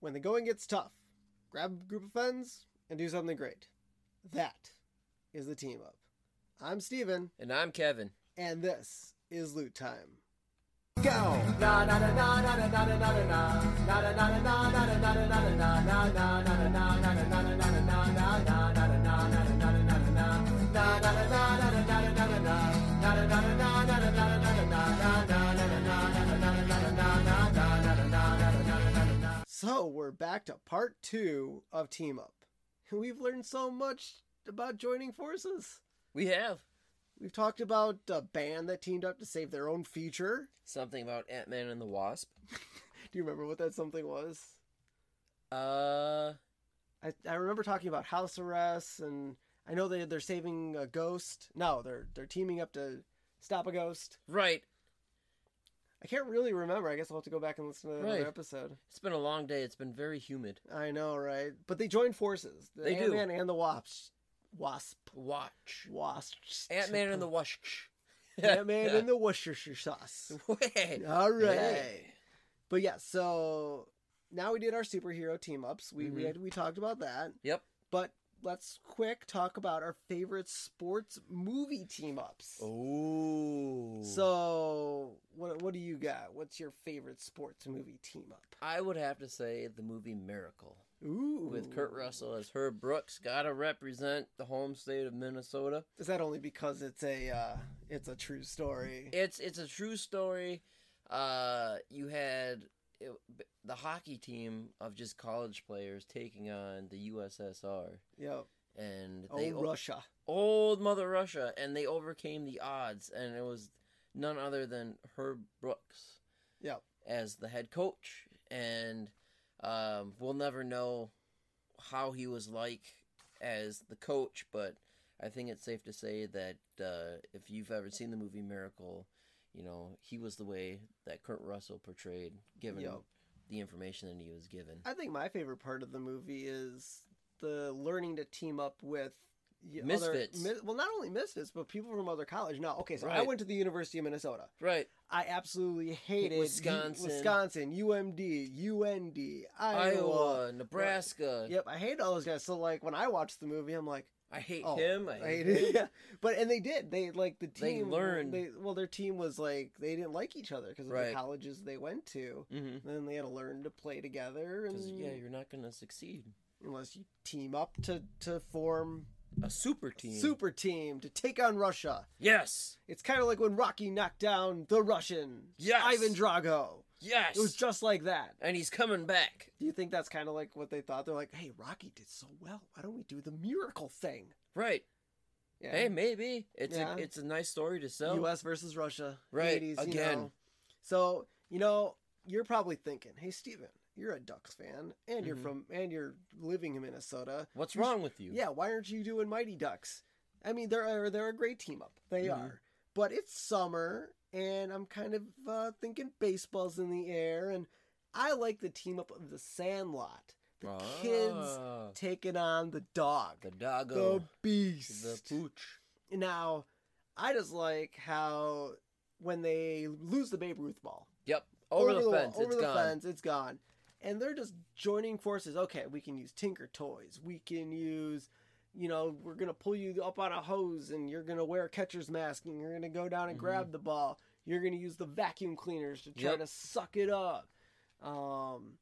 When the going gets tough, grab a group of friends and do something great. That is the team up. I'm Steven, And I'm Kevin. and this is Loot Time. Go! So we're back to part two of Team Up. We've learned so much about joining forces. We have We've talked about a band that teamed up to save their own feature. something about Ant Man and the Wasp. Do you remember what that something was? Uh, I, I remember talking about house arrests, and I know they they're saving a ghost. No, they're they're teaming up to stop a ghost. right. I can't really remember. I guess I'll have to go back and listen to another Right. episode. It's been a long day. It's been very humid. I know, right? But they joined forces. The They do. Ant-Man and the Wasp. Wasp. Watch Wasps. Ant Man and the Wasp. Ant-Man and the Worcestershire sauce. Way. All right. Hey. But yeah, so now we did our superhero team ups. We we Mhm. had, we talked about that. Yep. But let's quick talk about our favorite sports movie team ups. Oh. So what what do you got? What's your favorite sports movie team up? I would have to say the movie Miracle Ooh, with Kurt Russell as Herb Brooks. Gotta represent the home state of Minnesota. Is that only because it's a uh, it's a true story? It's it's a true story. Uh, you had it, the hockey team of just college players taking on the USSR, Yep. and they Russia. old Mother Russia, and they overcame the odds, and it was none other than Herb Brooks Yep. as the head coach, and um, we'll never know how he was like as the coach, but I think it's safe to say that uh, if you've ever seen the movie Miracle, you know he was the way that Kurt Russell portrayed, given Yep. the information that he was given. I think my favorite part of the movie is the learning to team up with Misfits. Other, well, not only misfits, but people from other college. No, okay, so I went to the University of Minnesota. Right, I absolutely hated U- Wisconsin. Wisconsin, UMD, UND, Iowa. Iowa, Nebraska. Yep, I hate all those guys. So like when I watched the movie, I'm like, I hate oh, him. I, I hate hate him. Yeah, but and they did. They like the team. They learned. They, well, their team was like they didn't like each other because of the colleges they went to. hmm Then they had to learn to play together, and yeah, you're not gonna succeed. unless you team up to to form A super team. super team to take on Russia. Yes. It's kind of like when Rocky knocked down the Russian Yes. Ivan Drago. Yes. It was just like that. and he's coming back. Do you think that's kind of like what they thought? They're like, "Hey, Rocky did so well. Why don't we do the miracle thing?" Right. Yeah. Hey, maybe it's Yeah. a it's a nice story to sell. U.S. versus Russia, Right, 80s, you again. know. So you know, you're probably thinking, "Hey, Steven, you're a Ducks fan, and you're Mhm. from, and you're living in Minnesota. What's You sh- wrong with you? Yeah, why aren't you doing Mighty Ducks? I mean, they're they're a great team up. They Mhm. are, but it's summer, and I'm kind of uh, thinking baseball's in the air, and I like the team up of the Sandlot. The kids Ah, taking on the dog, the the beast, the pooch. Now, I just like how when they lose the Babe Ruth ball Yep, over, the, wall, fence, over it's the gone. fence, it's gone, and they're just joining forces. Okay, we can use Tinker Toys. We can use, you know, we're gonna pull you up on a hose, and you're gonna wear a catcher's mask, and you're gonna go down and Mhm. grab the ball. You're gonna use the vacuum cleaners to try Yep. to suck it up. Um,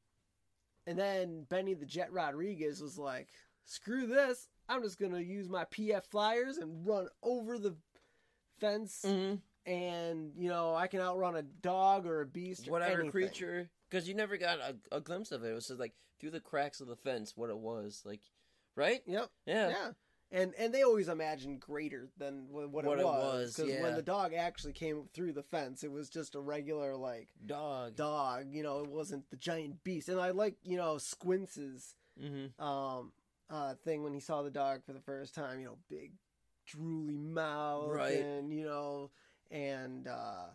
and then Benny the Jet Rodriguez was like, "Screw this! I'm just gonna use my PF flyers and run over the fence, Mhm. and you know I can outrun a dog or a beast, or Whatever anything. creature, because you never got a, a glimpse of it. It was just like through the cracks of the fence what it was like, right? Yep. Yeah. Yeah. And and they always imagined greater than wh- what, What it was because when the dog actually came through the fence, it was just a regular like Dog. dog. You know, it wasn't the giant beast. And I like you know Squints's Mm-hmm. um uh thing when he saw the dog for the first time. You know, big drooly mouth, Right. And you know, and uh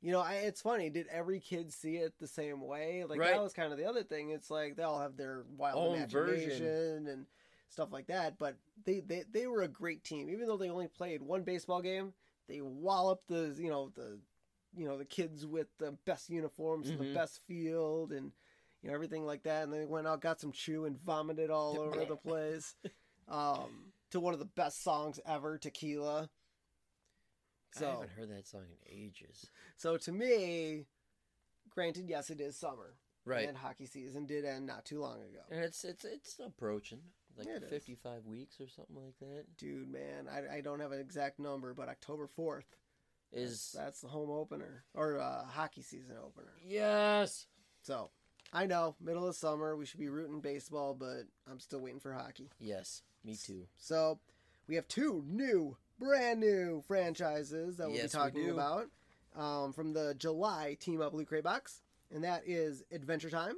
you know, I, it's funny. Did every kid see it the same way? Like Right. that was kind of the other thing. It's like they all have their wild Own version. imagination and stuff like that. But they, they they were a great team, even though they only played one baseball game. They walloped the you know the you know the kids with the best uniforms and Mhm. the best field, and you know everything like that, and they went out, got some chew, and vomited all over the place. Um, to one of the best songs ever, Tequila. I haven't heard that song in ages. so to me, granted, yes, it is summer, Right. and hockey season did end not too long ago. And it's it's it's approaching like Yeah, it is. 55 weeks or something like that. Dude, man, I, I don't have an exact number, but October fourth Is that's the home opener or uh, hockey season opener. yes. So I know middle of summer we should be rooting baseball, but I'm still waiting for hockey. Yes, me too. So we have two new, brand new franchises that we'll Yes, be talking do. about um, from the July Team Up Loot Crate box, and that is Adventure Time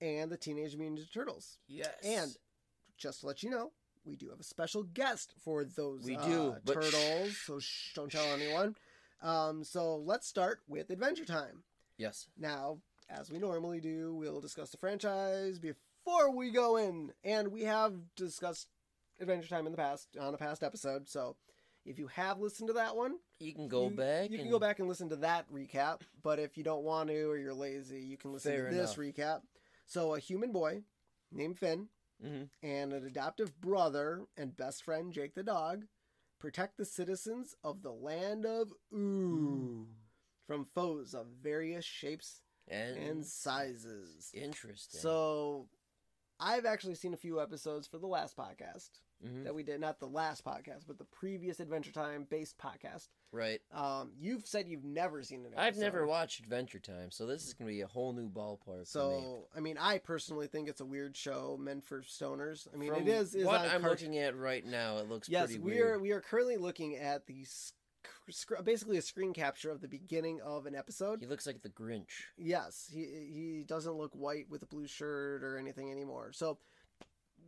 and the Teenage Mutant Ninja Turtles. Yes. And just to let you know, we do have a special guest for those We uh, do, but turtles. So shh, don't tell anyone. Um, so let's start with Adventure Time. yes. Now, as we normally do, we'll discuss the franchise before we go in, and we have discussed Adventure Time in the past on a past episode. So, if you have listened to that one, You can go you, back. You can and, go back and listen to that recap. But if you don't want to or you're lazy, you can listen Fair to this enough. recap. So, a human boy named Finn Mhm. and an adoptive brother and best friend Jake the dog protect the citizens of the land of Ooo from foes of various shapes and, and sizes. interesting. So, I've actually seen a few episodes for the last podcast Mhm. that we did, not the last podcast, but the previous Adventure Time based podcast. right. Um, you've said you've never seen it. I've never watched Adventure Time, so this is going to be a whole new ballpark for me. So, I mean, I personally think it's a weird show meant for stoners. I mean, From it is. is what I'm cart- looking at right now, it looks Yes, pretty we weird. are. We are currently looking at the basically a screen capture of the beginning of an episode. He looks like the Grinch. Yes, he he doesn't look white with a blue shirt or anything anymore. So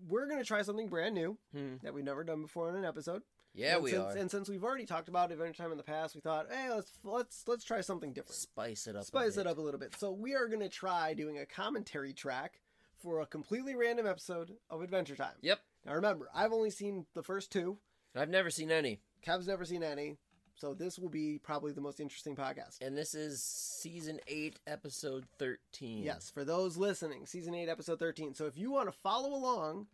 we're gonna try something brand new Hmm. that we've never done before in an episode. Yeah, and we since, are. And since we've already talked about Adventure Time in the past, we thought, hey, let's let's let's try something different, Spice it up. a spice it up a little bit. So we are gonna try doing a commentary track for a completely random episode of Adventure Time. Yep. Now remember, I've only seen the first two. I've never seen any. Kev's never seen any. So this will be probably the most interesting podcast. And this is season 8, episode 13. Yes, for those listening, season 8, episode 13. So if you want to follow along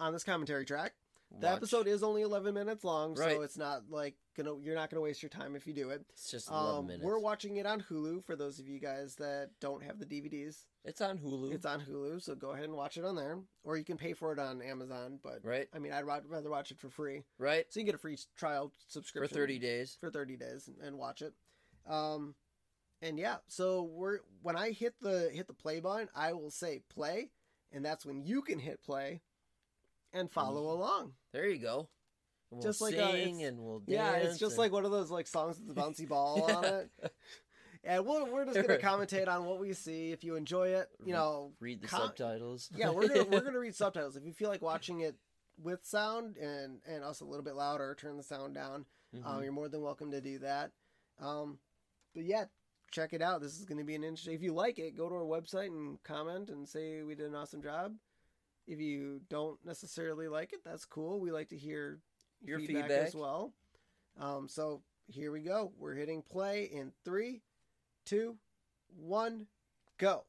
on this commentary track, the Watch. episode is only 11 minutes long, Right. so it's not like gonna you're not going to waste your time if you do it. It's just 11 Um, minutes. we're watching it on Hulu for those of you guys that don't have the DVDs. It's on Hulu. It's on Hulu, so go ahead and watch it on there or you can pay for it on Amazon, but right? I mean, I'd rather watch it for free. Right? So you get a free trial subscription For 30 days. for 30 days and, and watch it. Um, and yeah, so we're when I hit the hit the play button, I will say play, and that's when you can hit play and follow along. There you go. We'll Just like, sing uh, it's- and we'll. Yeah, it's just and- like one of those like songs with the bouncy ball on it. And we're, we're just gonna commentate on what we see. If you enjoy it, you know, read the com- subtitles. yeah, we're gonna we're gonna read subtitles. If you feel like watching it with sound and and us a little bit louder, turn the sound down. Mhm. Um, you're more than welcome to do that. Um, but yeah, check it out. This is going to be an interesting. If you like it, go to our website and comment and say we did an awesome job. If you don't necessarily like it, that's cool. We like to hear Your as feedback. As well. Um, so here we go. We're hitting play in three, two, one, go.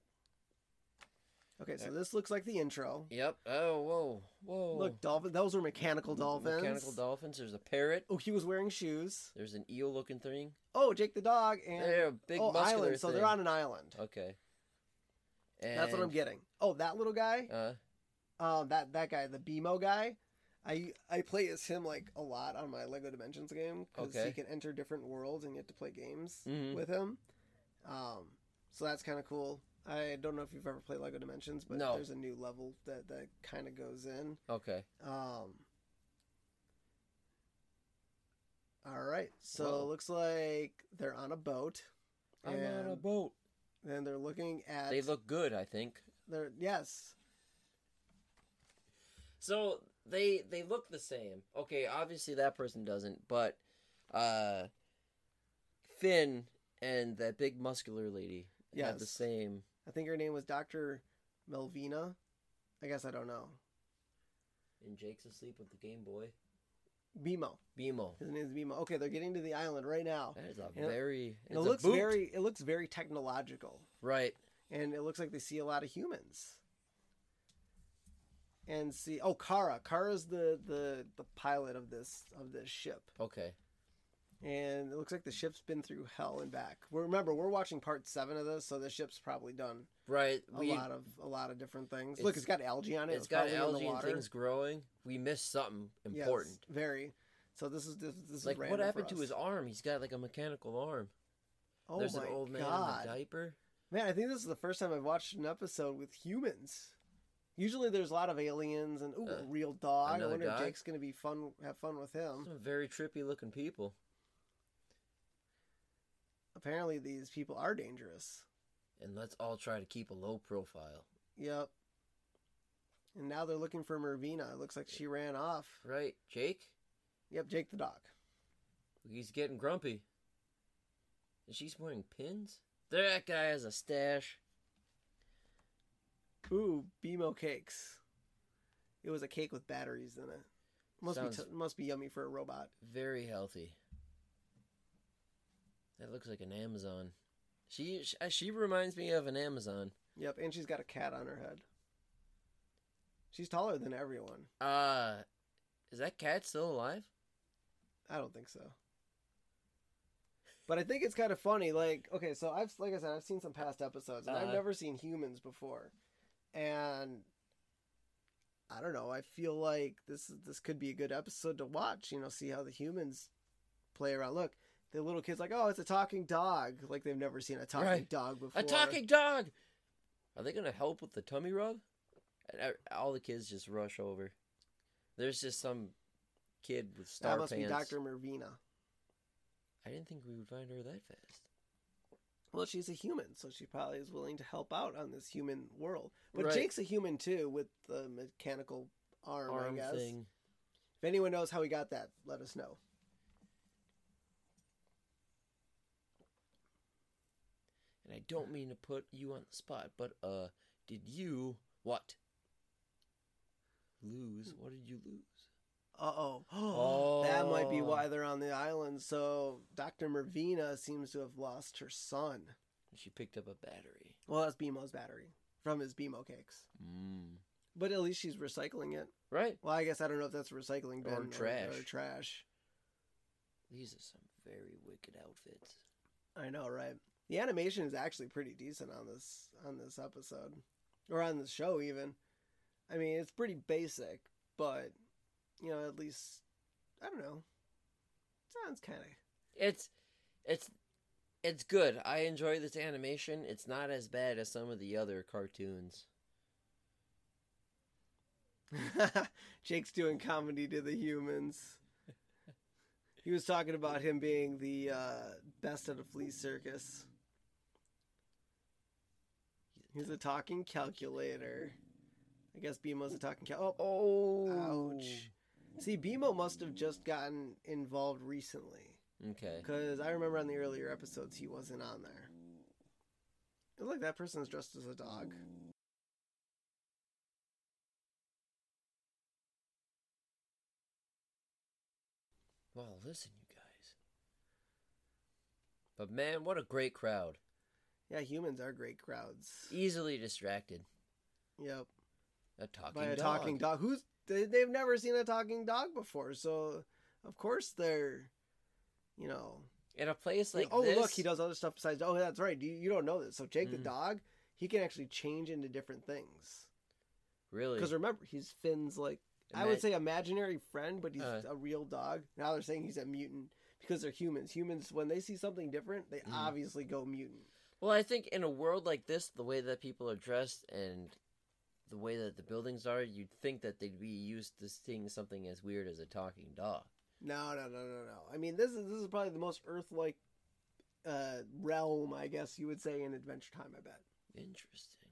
Okay, so this looks like the intro. Yep. Oh, whoa, whoa. Look, dolphin. Those were mechanical dolphins. Mechanical dolphins. There's a parrot. Oh, he was wearing shoes. There's an eel-looking thing. Oh, Jake the dog and They're a big oh, island. So they're on an island. Okay. That's what I'm getting. Oh, that little guy. Uh, Um, that that guy, the BMO guy. I I play as him like a lot on my Lego Dimensions game because Okay. he can enter different worlds and you get to play games Mhm. with him. Um, so that's kind of cool. I don't know if you've ever played Lego Dimensions, but No. there's a new level that that kind of goes in. okay. Um. All right, so Whoa. it looks like they're on a boat, I'm on a boat. then they're looking at. They look good, I think. They're yes. So they they look the same. Okay, obviously that person doesn't, but uh Finn and that big muscular lady have the same. I think her name was Doctor Melvina. I guess I don't know. And Jake's asleep with the Game Boy. BMO. BMO. His name is BMO. Okay, they're getting to the island right now. That is a And very. It looks very. It looks very technological. right. and it looks like they see a lot of humans. And see, oh, Kara. Kara's the the the pilot of this of this ship, Okay. and it looks like the ship's been through hell and back. Well, remember, we're watching part seven of this, so the ship's probably done Right. a we lot of a lot of different things. Look, It's- it's got algae on it. it's got in the algae and water. things growing. We missed something important. Yes, very. So this is this, this like is what happened to his arm? He's got like a mechanical arm. Oh There's my an old man god, in a diaper. man! I think this is the first time I've watched an episode with humans. Usually, there's a lot of aliens and ooh, Uh, a real dog. I wonder dog? if Jake's gonna be fun, have fun with him. Some very trippy looking people. Apparently, these people are dangerous. And let's all try to keep a low profile. Yep. And now they're looking for Mervina. It looks like she ran off. Right, Jake? Yep, Jake the dog. He's getting grumpy. And she's wearing pins? That guy has a stash. Ooh, BMO cakes. It was a cake with batteries in it. Must Sounds- be t- must be yummy for a robot. Very healthy. That looks like an Amazon. She uh, she reminds me of an Amazon. Yep, and she's got a cat on her head. She's taller than everyone. Uh is that cat still alive? I don't think so. But I think it's kind of funny. Like, okay, so I've like I said, I've seen some past episodes, and I've Uh-huh. never seen humans before, and I don't know. I feel like this this could be a good episode to watch. You know, see how the humans play around. Look, the little kid's like, "Oh, it's a talking dog!" Like they've never seen a talking Right. dog before. A talking dog. Are they gonna help with the tummy rub? And, All the kids just rush over. There's just some kid with star That must be. Doctor Mervina. I didn't think we would find her that fast. Well, she's a human, so she probably is willing to help out on this human world. But Right. Jake's a human too, with the mechanical arm, Arm I guess. thing. If anyone knows how he got that, let us know. And I don't mean to put you on the spot, but uh, did you what? Lose? What did you lose? Uh oh. Oh. That might be why they're on the island. So Dr. Mervina seems to have lost her son. She picked up a battery. Well, that's BMO's battery from his BMO cakes. Mm. But at least she's recycling it. Right. Well, I guess I don't know if that's a recycling bin Or trash. Or, trash. These are some very wicked outfits. I know, right? The animation is actually pretty decent on this on this episode, or on the show even. I mean, it's pretty basic, but you know, at least I don't know. Sounds kind of It's it's it's good. I enjoy this animation. It's not as bad as some of the other cartoons. Jake's doing comedy to the humans. He was talking about him being the uh, best at a flea circus. He's a talking calculator. I guess BMO's a talking cal. Oh, Oh, ouch. See, BMO must have just gotten involved recently. Okay. Because I remember on the earlier episodes he wasn't on there. Look, that person's dressed as a dog. Well, listen, you guys. But man, what a great crowd. Yeah, humans are great crowds. Easily distracted. Yep. A talking by a dog. talking dog. Who's they, they've never seen a talking dog before, so of course they're, you know. In a place like oh this. look, he does other stuff besides. Oh, that's right. You, you don't know this. So Jake the Mhm. dog, he can actually change into different things. Really? Because remember, he's Finn's like I would say imaginary friend, but he's Uh. a real dog. Now they're saying he's a mutant because they're humans. Humans, when they see something different, they Mhm. obviously go mutant. Well, I think in a world like this, the way that people are dressed and the way that the buildings are, you'd think that they'd be used to seeing something as weird as a talking dog. No, no, no, no, no. I mean, this is this is probably the most Earth-like uh, realm, I guess you would say, in Adventure Time. I bet. Interesting.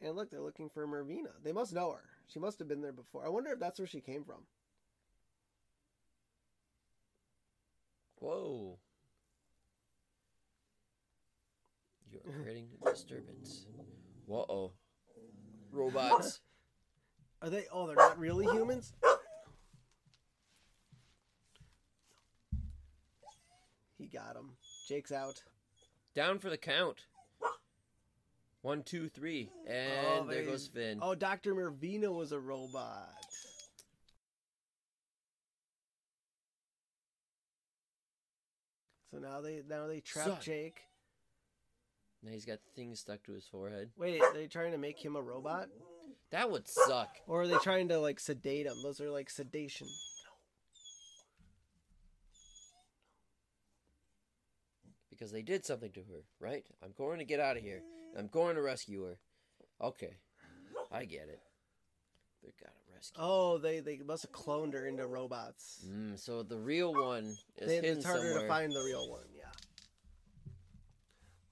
And look, they're looking for Mervina. They must know her. She must have been there before. I wonder if that's where she came from. Whoa. You're creating a disturbance. Whoa oh. Robots. Are they? Oh, they're not really humans. He got him. Jake's out. Down for the count. One, two, three. and there they- goes oh, Finn. Oh, Dr. Mervina was a robot. So now they now they trap Son. Jake. Now he's got things stuck to his forehead. Wait, are they trying to make him a robot? That would suck. Or are they trying to like sedate him? Those are like sedation. No. Because they did something to her, right? I'm going to get out of here. I'm going to rescue her. Okay. I get it. They gotta rescue. Oh, they they must have cloned her into robots. Mm, so the real one is They, hidden it's harder somewhere. to find the real one.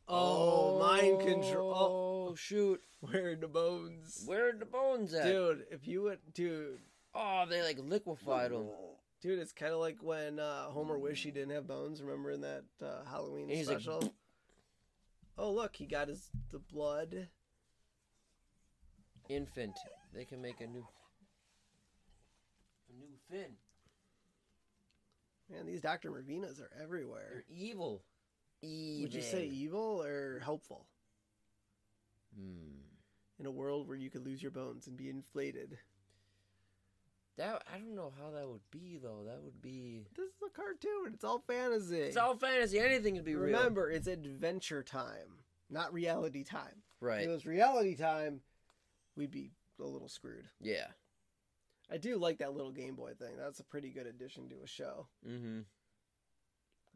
Oh, mind control. Oh, Oh shoot! where are the bones? Where are the bones at? Dude, if you would, dude, Oh, they like liquefied them. dude, it's kind of like when uh, Homer wished he didn't have bones. Remember in that uh, Halloween He's like, special? oh, look, he got his the blood. Infant. They can make a new, a new Finn. Man, these Dr. Mervinas are everywhere. They're evil. Would you say evil or helpful? Hmm. In a world where you could lose your bones and be inflated. That I don't know how that would be though. That would be. This is a cartoon. It's all fantasy. It's all fantasy. Anything could be real. Remember, it's adventure time, not reality time. If Right. it was reality time, we'd be a little screwed. Yeah. I do like that little Game Boy thing. That's a pretty good addition to a show. Mm-hmm.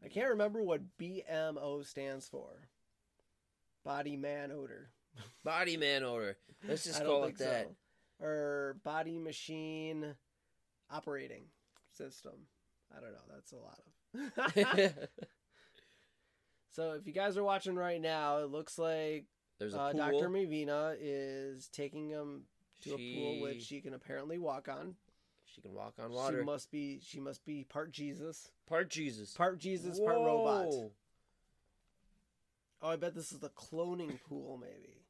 I can't remember what BMO stands for. Body man odor. Body man odor. Let's just call it that. so. Or body machine operating system. I don't know. That's a lot of. so if you guys are watching right now, it looks like There's a uh. Dr. Mavina is taking him to a pool which She- she can apparently walk on. She can walk on water. She must be she must be part Jesus, Part Jesus. part Jesus, part robot. Oh, I bet this is the cloning pool, maybe.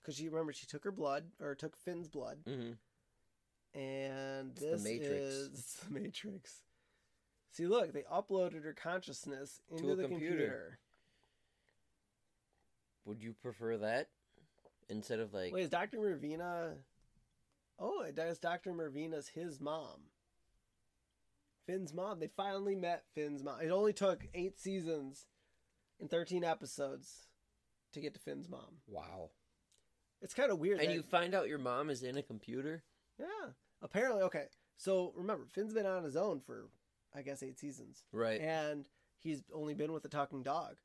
Because you remember she took her blood or took Finn's blood, Mhm. and It's the this Matrix. is the Matrix. See, look, they uploaded her consciousness into the computer. computer. Would you prefer that instead of like? Wait, is Doctor Mervina? Oh, it does. Doctor Mervina's his mom. Finn's mom. They finally met Finn's mom. It only took eight seasons and thirteen episodes to get to Finn's mom. Wow. It's kind of weird. And that- you find out your mom is in a computer. Yeah. Apparently, okay. So remember, Finn's been on his own for, I guess, eight seasons, Right. and he's only been with a talking dog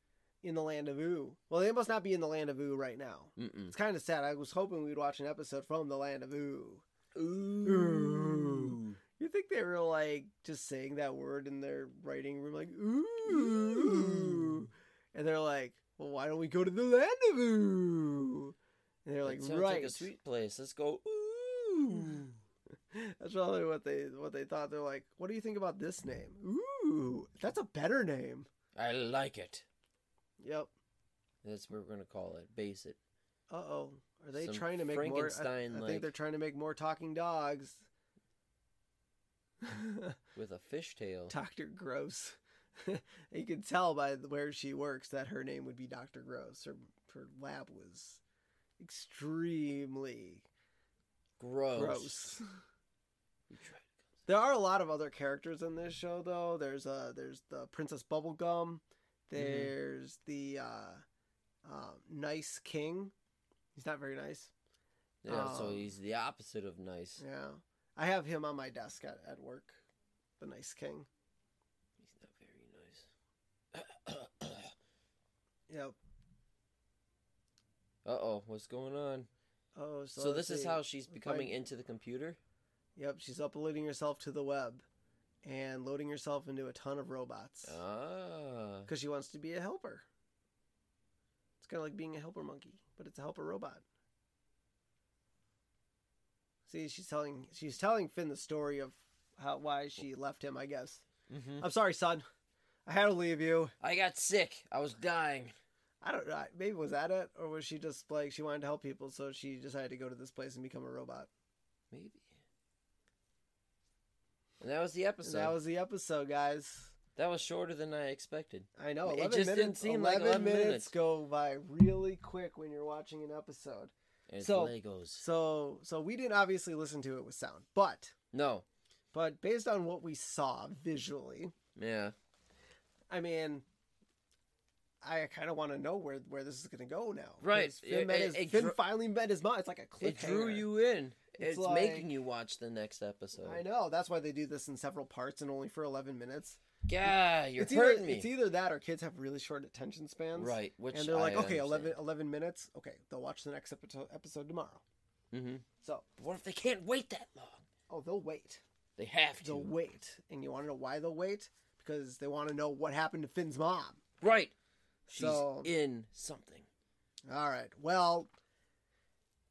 in the land of Ooo. Well, they must not be in the land of Ooo right now. Mm-mm. It's kind of sad. I was hoping we'd watch an episode from the land of Ooo. Ooh. You think they were like just saying that word in their writing room, like ooh, and they're like, "Well, why don't we go to the land of Ooo?" And they're like, "Right." like a sweet place. Let's go. Ooh. That's probably what they what they thought. They're like, "What do you think about this name?" Ooh, that's a better name. I like it. Yep. That's what we're gonna call it. Base it. Uh oh. Are they Some trying to make more? I, I think they're trying to make more talking dogs. with a fishtail. Doctor Gross. you can tell by where she works that her name would be Doctor Gross. Her her lab was extremely Gross. gross. There are a lot of other characters in this show, though. There's uh, there's the Princess Bubblegum. There's the uh, uh, nice king. He's not very nice. Yeah, so Um, he's the opposite of nice. Yeah, I have him on my desk at, at work. The nice king. He's not very nice. Yep. uh oh, what's going on? Oh, so, So, this is how she's becoming into the computer. Yep, she's uploading herself to the web and loading herself into a ton of robots Ah. because she wants to be a helper. It's kind of like being a helper monkey, but it's a helper robot. See, she's telling she's telling Finn the story of how why she left him. I guess. hmm I'm sorry, son. I had to leave you. I got sick. I was dying. I don't know. Maybe was that it, or was she just like she wanted to help people, so she decided to go to this place and become a robot. Maybe. And that was the And episode. that was the episode, guys. That was shorter than I expected. I know. It 11 just didn't minutes, seem like 11 11 minutes, minutes. go by really quick when you're watching an episode. It's So- Legos. So, so we didn't obviously listen to it with sound, but No. but based on what we saw visually, Yeah. I mean, I kind of want to know where where this is going to go now. Right. Finn, It- met it- his, it Finn finally met his mom. It's like a cliffhanger. It drew you in. It's It's, making you watch the next episode. I know. That's why they do this in several parts and only for 11 minutes. Yeah, you're it's either, hurting me. It's either that or kids have really short attention spans. right. Which and they're like, I okay, 11, understand. 11 minutes. Okay, they'll watch the next episode, episode tomorrow. Mhm. So, But what if they can't wait that long? oh, they'll wait. They have to. They'll wait. And you want to know why they'll wait? Because they want to know what happened to Finn's mom. Right. She's So- in something. All right. Well,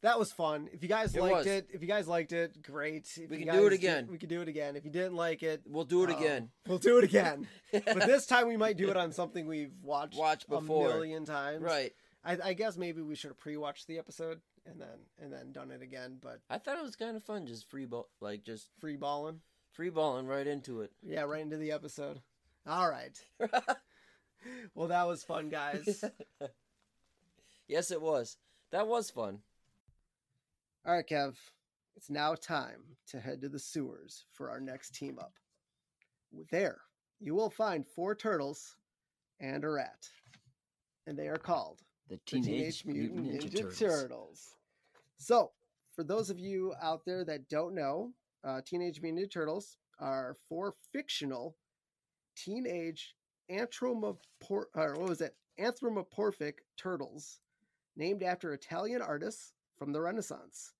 that was fun. If you guys It liked was. it, if you guys liked it, great. If We can do it guys did- again. we can do it again. If you didn't like it, We'll do it uh, again. We'll do it again. but this time we might do it on something we've watched Watched before. a million times. Right. I, I guess maybe we should have pre-watched the episode and then and then done it again. But I thought it was kind of fun, just free ball, like just free balling, free balling right into it. yeah, right into the episode. All right. Well, that was fun, guys. yes, it was. That was fun. All right, Kev. It's now time to head to the sewers for our next team up. There, you will find four turtles and a rat, and they are called The the Teenage Mutant Ninja, Turtles. So, for those of you out there that don't know, uh, Teenage Mutant Ninja Turtles are four fictional teenage anthropomorphic, or what was it? Anthropomorphic turtles named after Italian artists from the Renaissance.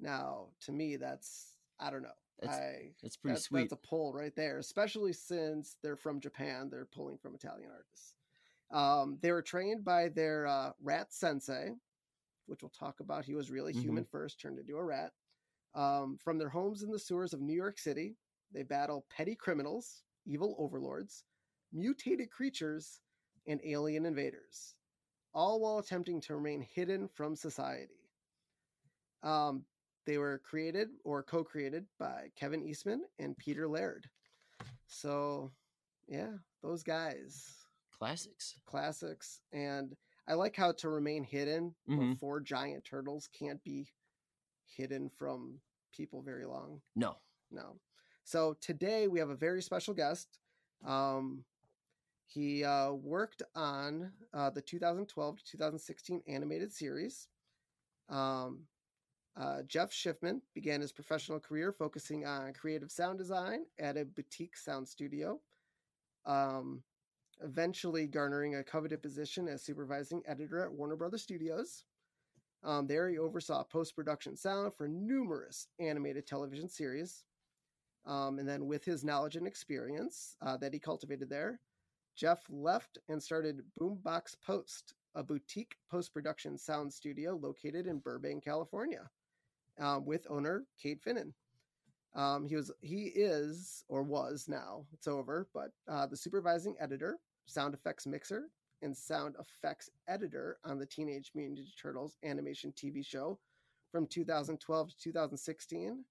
Now, to me, that's I don't know. That's- I It's pretty that's, sweet. That's a pull right there, especially since they're from Japan. They're pulling from Italian artists. Um, they were trained by their uh, rat sensei, which we'll talk about. He was really Mhm. human first, turned into a rat. Um, from their homes in the sewers of New York City, they battle petty criminals, evil overlords, mutated creatures, and alien invaders, all while attempting to remain hidden from society. Um, they were created or co-created by Kevin Eastman and Peter Laird. So, yeah, those guys, Classics. classics. And I like how to remain hidden. Mhm. Four giant turtles can't be hidden from people very long. No. No. So today we have a very special guest. Um, he uh, worked on uh, the 2012 to 2016 animated series. Um, uh, Jeff Shiffman began his professional career focusing on creative sound design at a boutique sound studio, um, eventually garnering a coveted position as supervising editor at Warner Brothers Studios. Um, there, he oversaw post production sound for numerous animated television series. Um, and then, with his knowledge and experience uh, that he cultivated there, Jeff left and started Boombox Post, a boutique post production sound studio located in Burbank, California, um, with owner Kate Finan. Um, he was, he is, or was now, it's over, but uh, the supervising editor, sound effects mixer, and sound effects editor on the Teenage Mutant Ninja Turtles animation TV show from 2012 to 2016,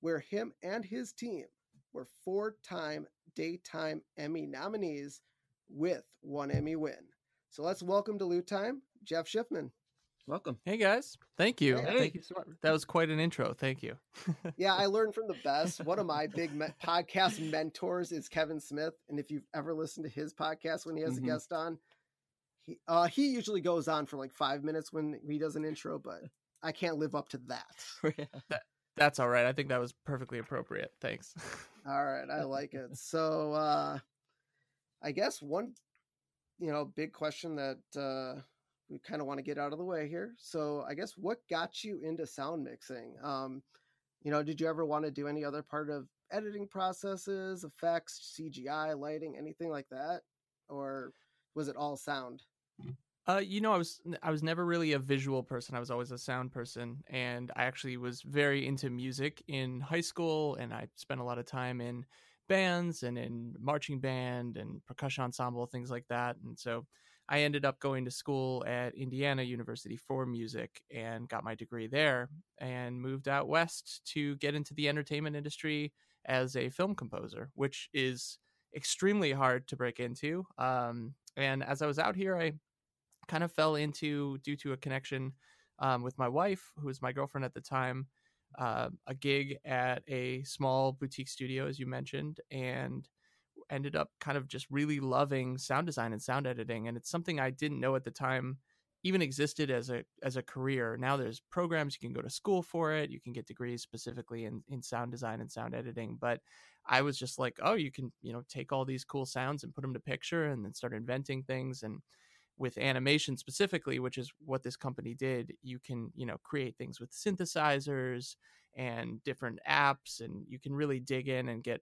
where him and his team were four time daytime Emmy nominees with one Emmy win. So let's welcome to Loot Time, Jeff Shiffman. Welcome. Hey guys, thank you. Hey. Thank you so much. That was quite an intro. Thank you. Yeah, I learned from the best. One of my big me- podcast mentors is Kevin Smith, and if you've ever listened to his podcast when he has Mhm. a guest on, he uh, he usually goes on for like five minutes when he does an intro, but I can't live up to that. That's all right. I think that was perfectly appropriate. Thanks. All right, I like it. So uh I guess one you know, big question that uh we kind of want to get out of the way here. So I guess what got you into sound mixing? Um you know, did you ever want to do any other part of editing processes, effects, CGI, lighting, anything like that? Or was it all sound? Uh, you know, I was I was never really a visual person. I was always a sound person, and I actually was very into music in high school, and I spent a lot of time in bands and in marching band and percussion ensemble, things like that. And so I ended up going to school at Indiana University for music and got my degree there, and moved out west to get into the entertainment industry as a film composer, which is extremely hard to break into. Um, and as I was out here, I kind of fell into due to a connection um, with my wife, who was my girlfriend at the time, uh, a gig at a small boutique studio, as you mentioned, and ended up kind of just really loving sound design and sound editing. And it's something I didn't know at the time even existed as a as a career. Now there's programs you can go to school for it. You can get degrees specifically in in sound design and sound editing. But I was just like, oh, you can you know take all these cool sounds and put them to picture, and then start inventing things. And with animation specifically, which is what this company did, you can you know create things with synthesizers and different apps, and you can really dig in and get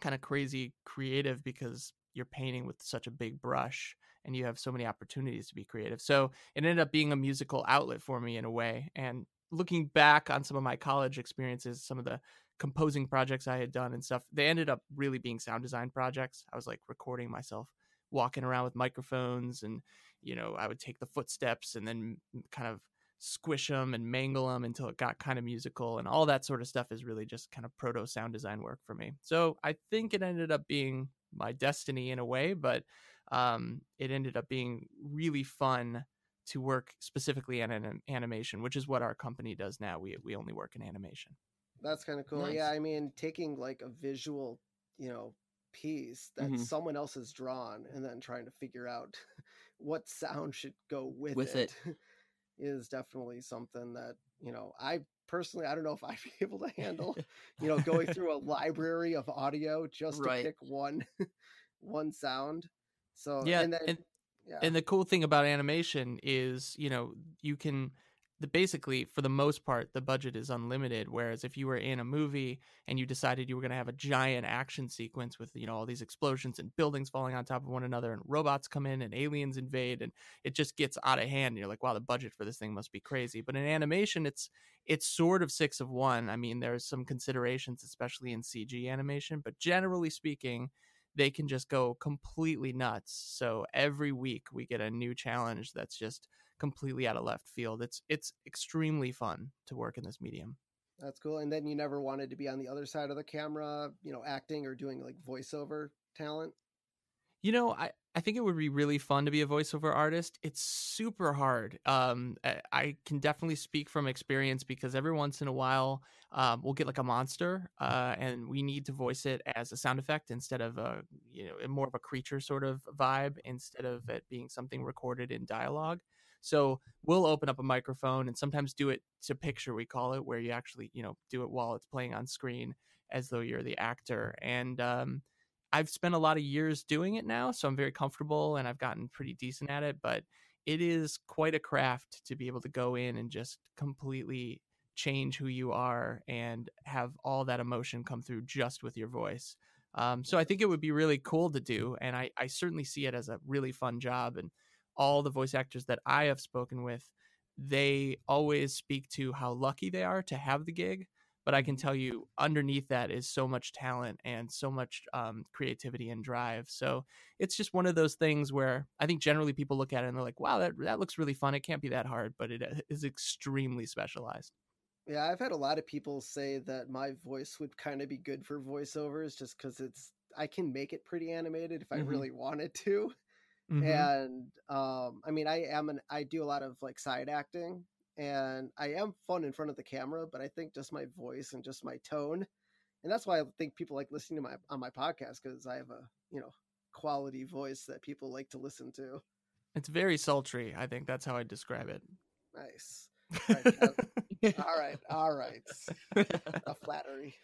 kind of crazy creative because you're painting with such a big brush and you have so many opportunities to be creative. So it ended up being a musical outlet for me in a way. And looking back on some of my college experiences, some of the composing projects I had done and stuff, they ended up really being sound design projects. I was like recording myself walking around with microphones and you know, I would take the footsteps and then mm, kind of squish them and mangle them until it got kind of musical and all that sort of stuff is really just kind of proto sound design work for me. So I think it ended up being my destiny in a way, but um, it ended up being really fun to work specifically in an animation, which is what our company does now. We we only work in animation. That's kind of cool. Nice. Yeah, I mean, taking like a visual, you know, piece that mm-hmm. someone else has drawn and then trying to figure out what sound should go with, with it, it is definitely something that, you know, I personally I don't know if I'd be able to handle, you know, going through a library of audio just right. to pick one one sound. So yeah, and, then, and, yeah. and the cool thing about animation is, you know, you can the basically for the most part the budget is unlimited whereas if you were in a movie and you decided you were going to have a giant action sequence with you know all these explosions and buildings falling on top of one another and robots come in and aliens invade and it just gets out of hand and you're like wow the budget for this thing must be crazy. But in animation it's it's sort of six of one. I mean there's some considerations especially in cg animation but generally speaking they can just go completely nuts. So every week we get a new challenge that's just completely out of left field. It's it's extremely fun to work in this medium. That's cool. And then you never wanted to be on the other side of the camera, you know, acting or doing like voiceover talent? You know, I, I think it would be really fun to be a voiceover artist. It's super hard. Um, I can definitely speak from experience because every once in a while, um, we'll get like a monster, uh, and we need to voice it as a sound effect instead of a you know more of a creature sort of vibe instead of it being something recorded in dialogue. So we'll open up a microphone and sometimes do it to picture, we call it, where you actually, you know, do it while it's playing on screen as though you're the actor. And um, I've spent a lot of years doing it now, so I'm very comfortable and I've gotten pretty decent at it. But it is quite a craft to be able to go in and just completely change who you are and have all that emotion come through just with your voice. Um, so I think it would be really cool to do, and I, I certainly see it as a really fun job. And all the voice actors that I have spoken with, they always speak to how lucky they are to have the gig. But I can tell you, underneath that is so much talent and so much um, creativity and drive. So it's just one of those things where I think generally people look at it and they're like, "Wow, that that looks really fun. It can't be that hard," but it uh, extremely specialized. Yeah, I've had a lot of people say that my voice would kind of be good for voiceovers, just because it's I can make it pretty animated if I mm-hmm. really wanted to. Mm-hmm. And um, I mean, I am an I do a lot of like side acting, and I am fun in front of the camera. But I think just my voice and just my tone, and that's why I think people like listening to my on my podcast because I have a you know quality voice that people like to listen to. It's very sultry. I think that's how I describe it. Nice. Right, all right, all right. A flattery.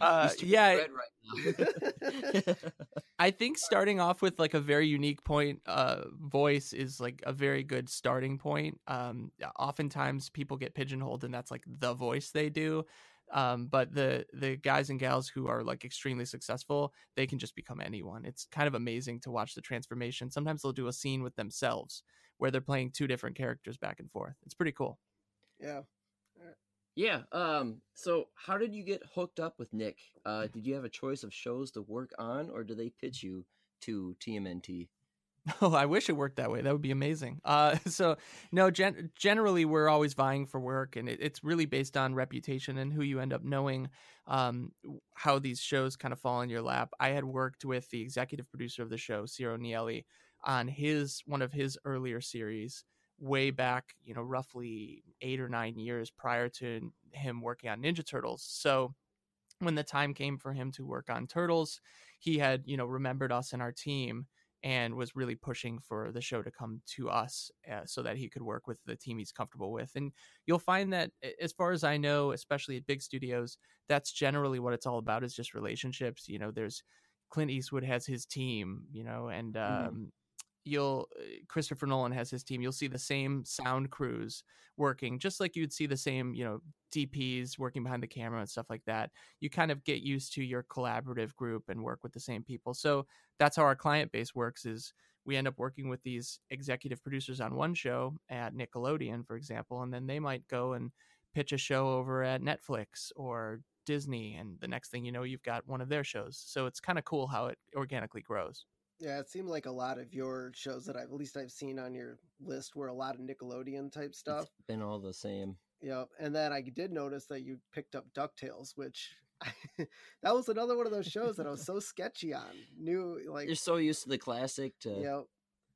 Uh, yeah. Right I think starting off with like a very unique point, uh, voice is like a very good starting point. Um, oftentimes people get pigeonholed, and that's like the voice they do. Um, but the the guys and gals who are like extremely successful, they can just become anyone. It's kind of amazing to watch the transformation. Sometimes they'll do a scene with themselves where they're playing two different characters back and forth. It's pretty cool. Yeah. Yeah. Um. So, how did you get hooked up with Nick? Uh, did you have a choice of shows to work on, or do they pitch you to TMNT? Oh, I wish it worked that way. That would be amazing. Uh, so no, gen- generally we're always vying for work, and it, it's really based on reputation and who you end up knowing. Um, how these shows kind of fall in your lap. I had worked with the executive producer of the show, Ciro Nieli, on his one of his earlier series way back, you know, roughly eight or nine years prior to him working on Ninja Turtles. So when the time came for him to work on Turtles, he had, you know, remembered us and our team and was really pushing for the show to come to us uh, so that he could work with the team he's comfortable with. And you'll find that, as far as I know, especially at big studios, that's generally what it's all about is just relationships. You know, there's Clint Eastwood has his team, you know, and mm-hmm. um, you'll uh, Christopher Nolan has his team. You'll see the same sound crews working, just like you'd see the same, you know, DPs working behind the camera and stuff like that. You kind of get used to your collaborative group and work with the same people. So that's how our client base works. Is we end up working with these executive producers on one show at Nickelodeon, for example, and then they might go and pitch a show over at Netflix or Disney, and the next thing you know, you've got one of their shows. So it's kind of cool how it organically grows. Yeah, it seemed like a lot of your shows that I've at least I've seen on your list were a lot of Nickelodeon type stuff. It's been all the same. Yep. And then I did notice that you picked up DuckTales, which that was another one of those shows that I was so sketchy on. New like You're so used to the classic to Yep.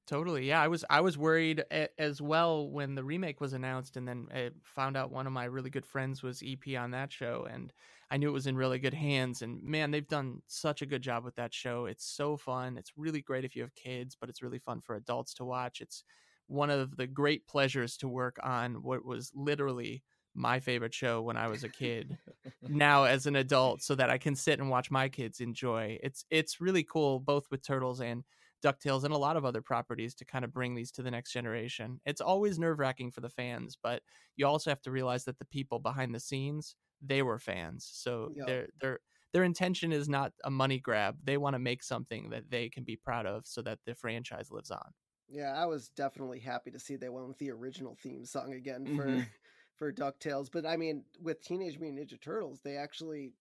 Totally. Yeah, I was I was worried a, as well when the remake was announced and then I found out one of my really good friends was EP on that show and I knew it was in really good hands. And man, they've done such a good job with that show. It's so fun. It's really great if you have kids, but it's really fun for adults to watch. It's one of the great pleasures to work on what was literally my favorite show when I was a kid now as an adult so that I can sit and watch my kids enjoy. It's it's really cool both with Turtles and DuckTales and a lot of other properties to kind of bring these to the next generation. It's always nerve-wracking for the fans, but you also have to realize that the people behind the scenes they were fans. So yep. their their their intention is not a money grab. They want to make something that they can be proud of so that the franchise lives on. Yeah, I was definitely happy to see they went with the original theme song again for mm-hmm. for DuckTales. But I mean, with Teenage Mutant Ninja Turtles, they actually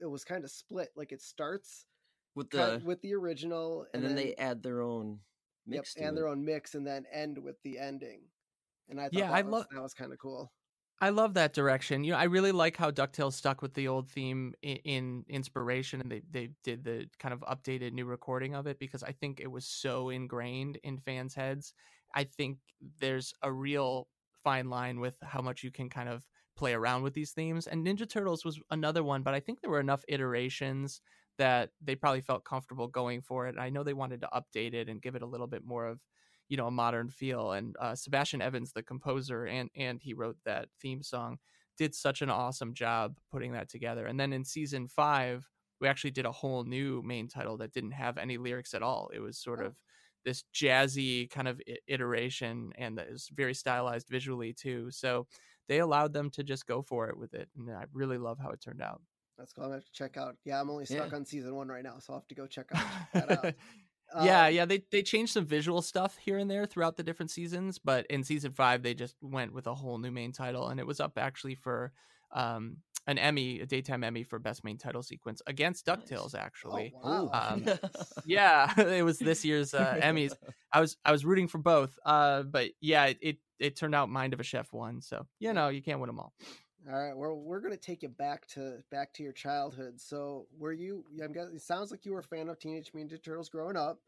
it was kind of split. Like it starts with the with the original, and, and then, then, they add their own mix yep, and it. their own mix, and then end with the ending. And I thought yeah, I love that was kind of cool. I love that direction. You know, I really like how Ducktales stuck with the old theme in, in, inspiration, and they they did the kind of updated new recording of it because I think it was so ingrained in fans' heads. I think there's a real fine line with how much you can kind of play around with these themes. And Ninja Turtles was another one, but I think there were enough iterations that they probably felt comfortable going for it. I know they wanted to update it and give it a little bit more of you know a modern feel and uh, sebastian evans the composer and and he wrote that theme song did such an awesome job putting that together and then in season five we actually did a whole new main title that didn't have any lyrics at all it was sort oh. of this jazzy kind of iteration and it was very stylized visually too so they allowed them to just go for it with it and i really love how it turned out that's cool. i'm have to check out. Yeah, I'm only stuck yeah. on season one right now, so I'll have to go check out. Check that out. yeah, um, yeah, they they changed some visual stuff here and there throughout the different seasons, but in season five they just went with a whole new main title, and it was up actually for um, an Emmy, a daytime Emmy for best main title sequence against Ducktales. Actually, oh, wow. um, yeah, it was this year's uh, Emmys. I was I was rooting for both, uh, but yeah, it, it, it turned out Mind of a Chef won. So you know you can't win them all. All right, well, we're gonna take you back to back to your childhood. So, were you? I'm guessing it sounds like you were a fan of Teenage Mutant Turtles growing up.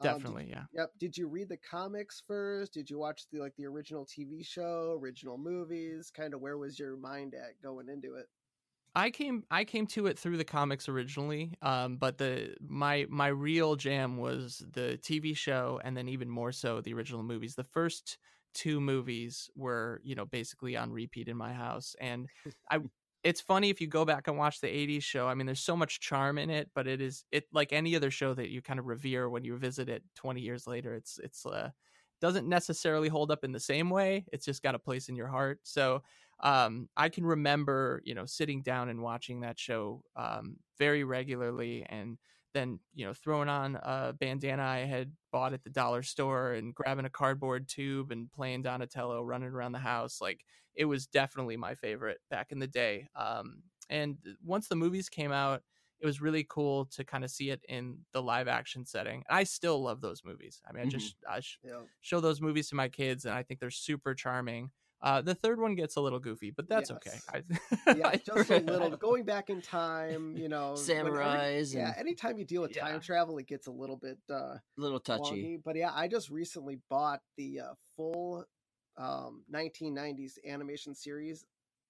Definitely, um, did, yeah. Yep. Did you read the comics first? Did you watch the like the original TV show, original movies? Kind of where was your mind at going into it? I came I came to it through the comics originally, um, but the my my real jam was the TV show, and then even more so the original movies. The first two movies were you know basically on repeat in my house and i it's funny if you go back and watch the 80s show i mean there's so much charm in it but it is it like any other show that you kind of revere when you visit it 20 years later it's it's uh doesn't necessarily hold up in the same way it's just got a place in your heart so um i can remember you know sitting down and watching that show um very regularly and then you know throwing on a bandana I had bought at the dollar store and grabbing a cardboard tube and playing Donatello, running around the house. Like it was definitely my favorite back in the day. Um, and once the movies came out, it was really cool to kind of see it in the live action setting. I still love those movies. I mean, I Mhm. just I sh- Yeah. show those movies to my kids, and I think they're super charming. Uh, the third one gets a little goofy, but that's okay. I, Yeah, just a little going back in time, you know. whenever- Samurais Yeah, anytime you deal with Yeah. time travel, it gets a little bit uh a little touchy. wonky. But yeah, I just recently bought the uh, full um 1990s animation series,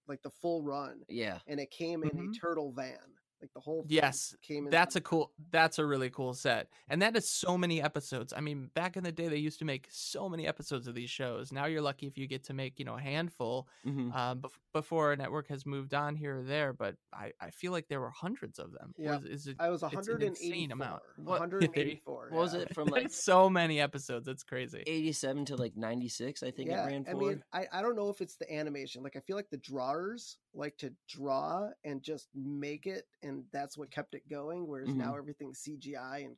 like the full run, Yeah. and it came in Mhm. a turtle van. Like the whole thing Yes, came in that's a cool that's a really cool set and that is so many episodes i mean back in the day they used to make so many episodes of these shows now you're lucky if you get to make you know a handful hmm uh, bef- before a network has moved on here or there but i i feel like there were hundreds of them Yeah. Was- is it I was it's an 184. insane amount. What- 184. What was it from like There's so many episodes it's crazy 87 to like 96? I think yeah, it ran for. I mean, I, I don't know if it's the animation. Like, I feel like the drawers like to draw and just make it, and that's what kept it going. Whereas Mm-hmm. now everything's CGI. And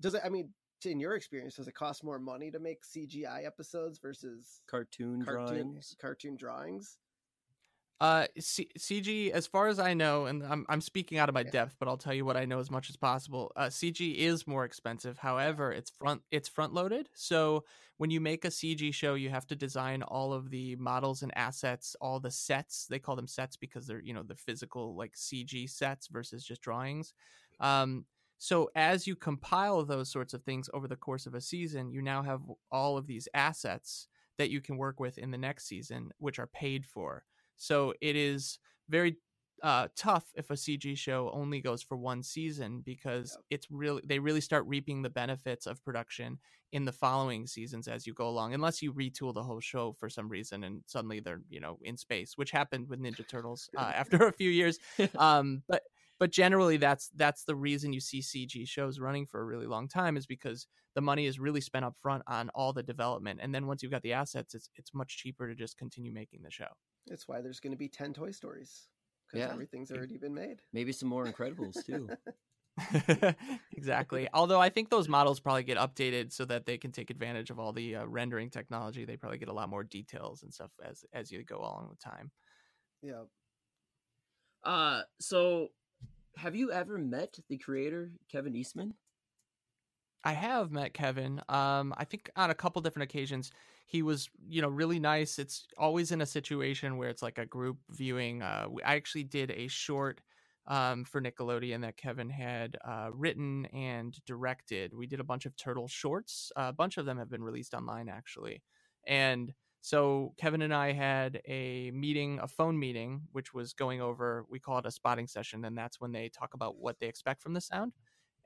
does it? I mean, in your experience, does it cost more money to make CGI episodes versus cartoon, cartoon drawings. cartoon drawings? Uh, C- CG, as far as I know, and I'm I'm speaking out of my Yeah. depth, but I'll tell you what I know as much as possible. Uh, CG is more expensive. However, it's front it's front loaded. So when you make a CG show, you have to design all of the models and assets, all the sets. They call them sets because they're you know the physical like CG sets versus just drawings. Um, so as you compile those sorts of things over the course of a season, you now have all of these assets that you can work with in the next season, which are paid for. So it is very uh, tough if a CG show only goes for one season because Yep. it's really they really start reaping the benefits of production in the following seasons as you go along, unless you retool the whole show for some reason and suddenly they're you know in space, which happened with Ninja Turtles uh, after a few years. Um, but but generally that's that's the reason you see CG shows running for a really long time is because the money is really spent up front on all the development, and then once you've got the assets, it's it's much cheaper to just continue making the show. That's why there's going to be ten Toy Stories because Yeah. everything's already been made. Maybe some more Incredibles too. exactly. Although I think those models probably get updated so that they can take advantage of all the uh, rendering technology. They probably get a lot more details and stuff as as you go along with time. Yeah. uh, so have you ever met the creator Kevin Eastman? I have met Kevin. Um, I think on a couple different occasions. He was, you know, really nice. It's always in a situation where it's like a group viewing. Uh, I actually did a short um, for Nickelodeon that Kevin had uh, written and directed. We did a bunch of turtle shorts. a bunch of them have been released online actually, and so Kevin and I had a meeting, a phone meeting, which was going over. We call it a spotting session, and that's when they talk about what they expect from the sound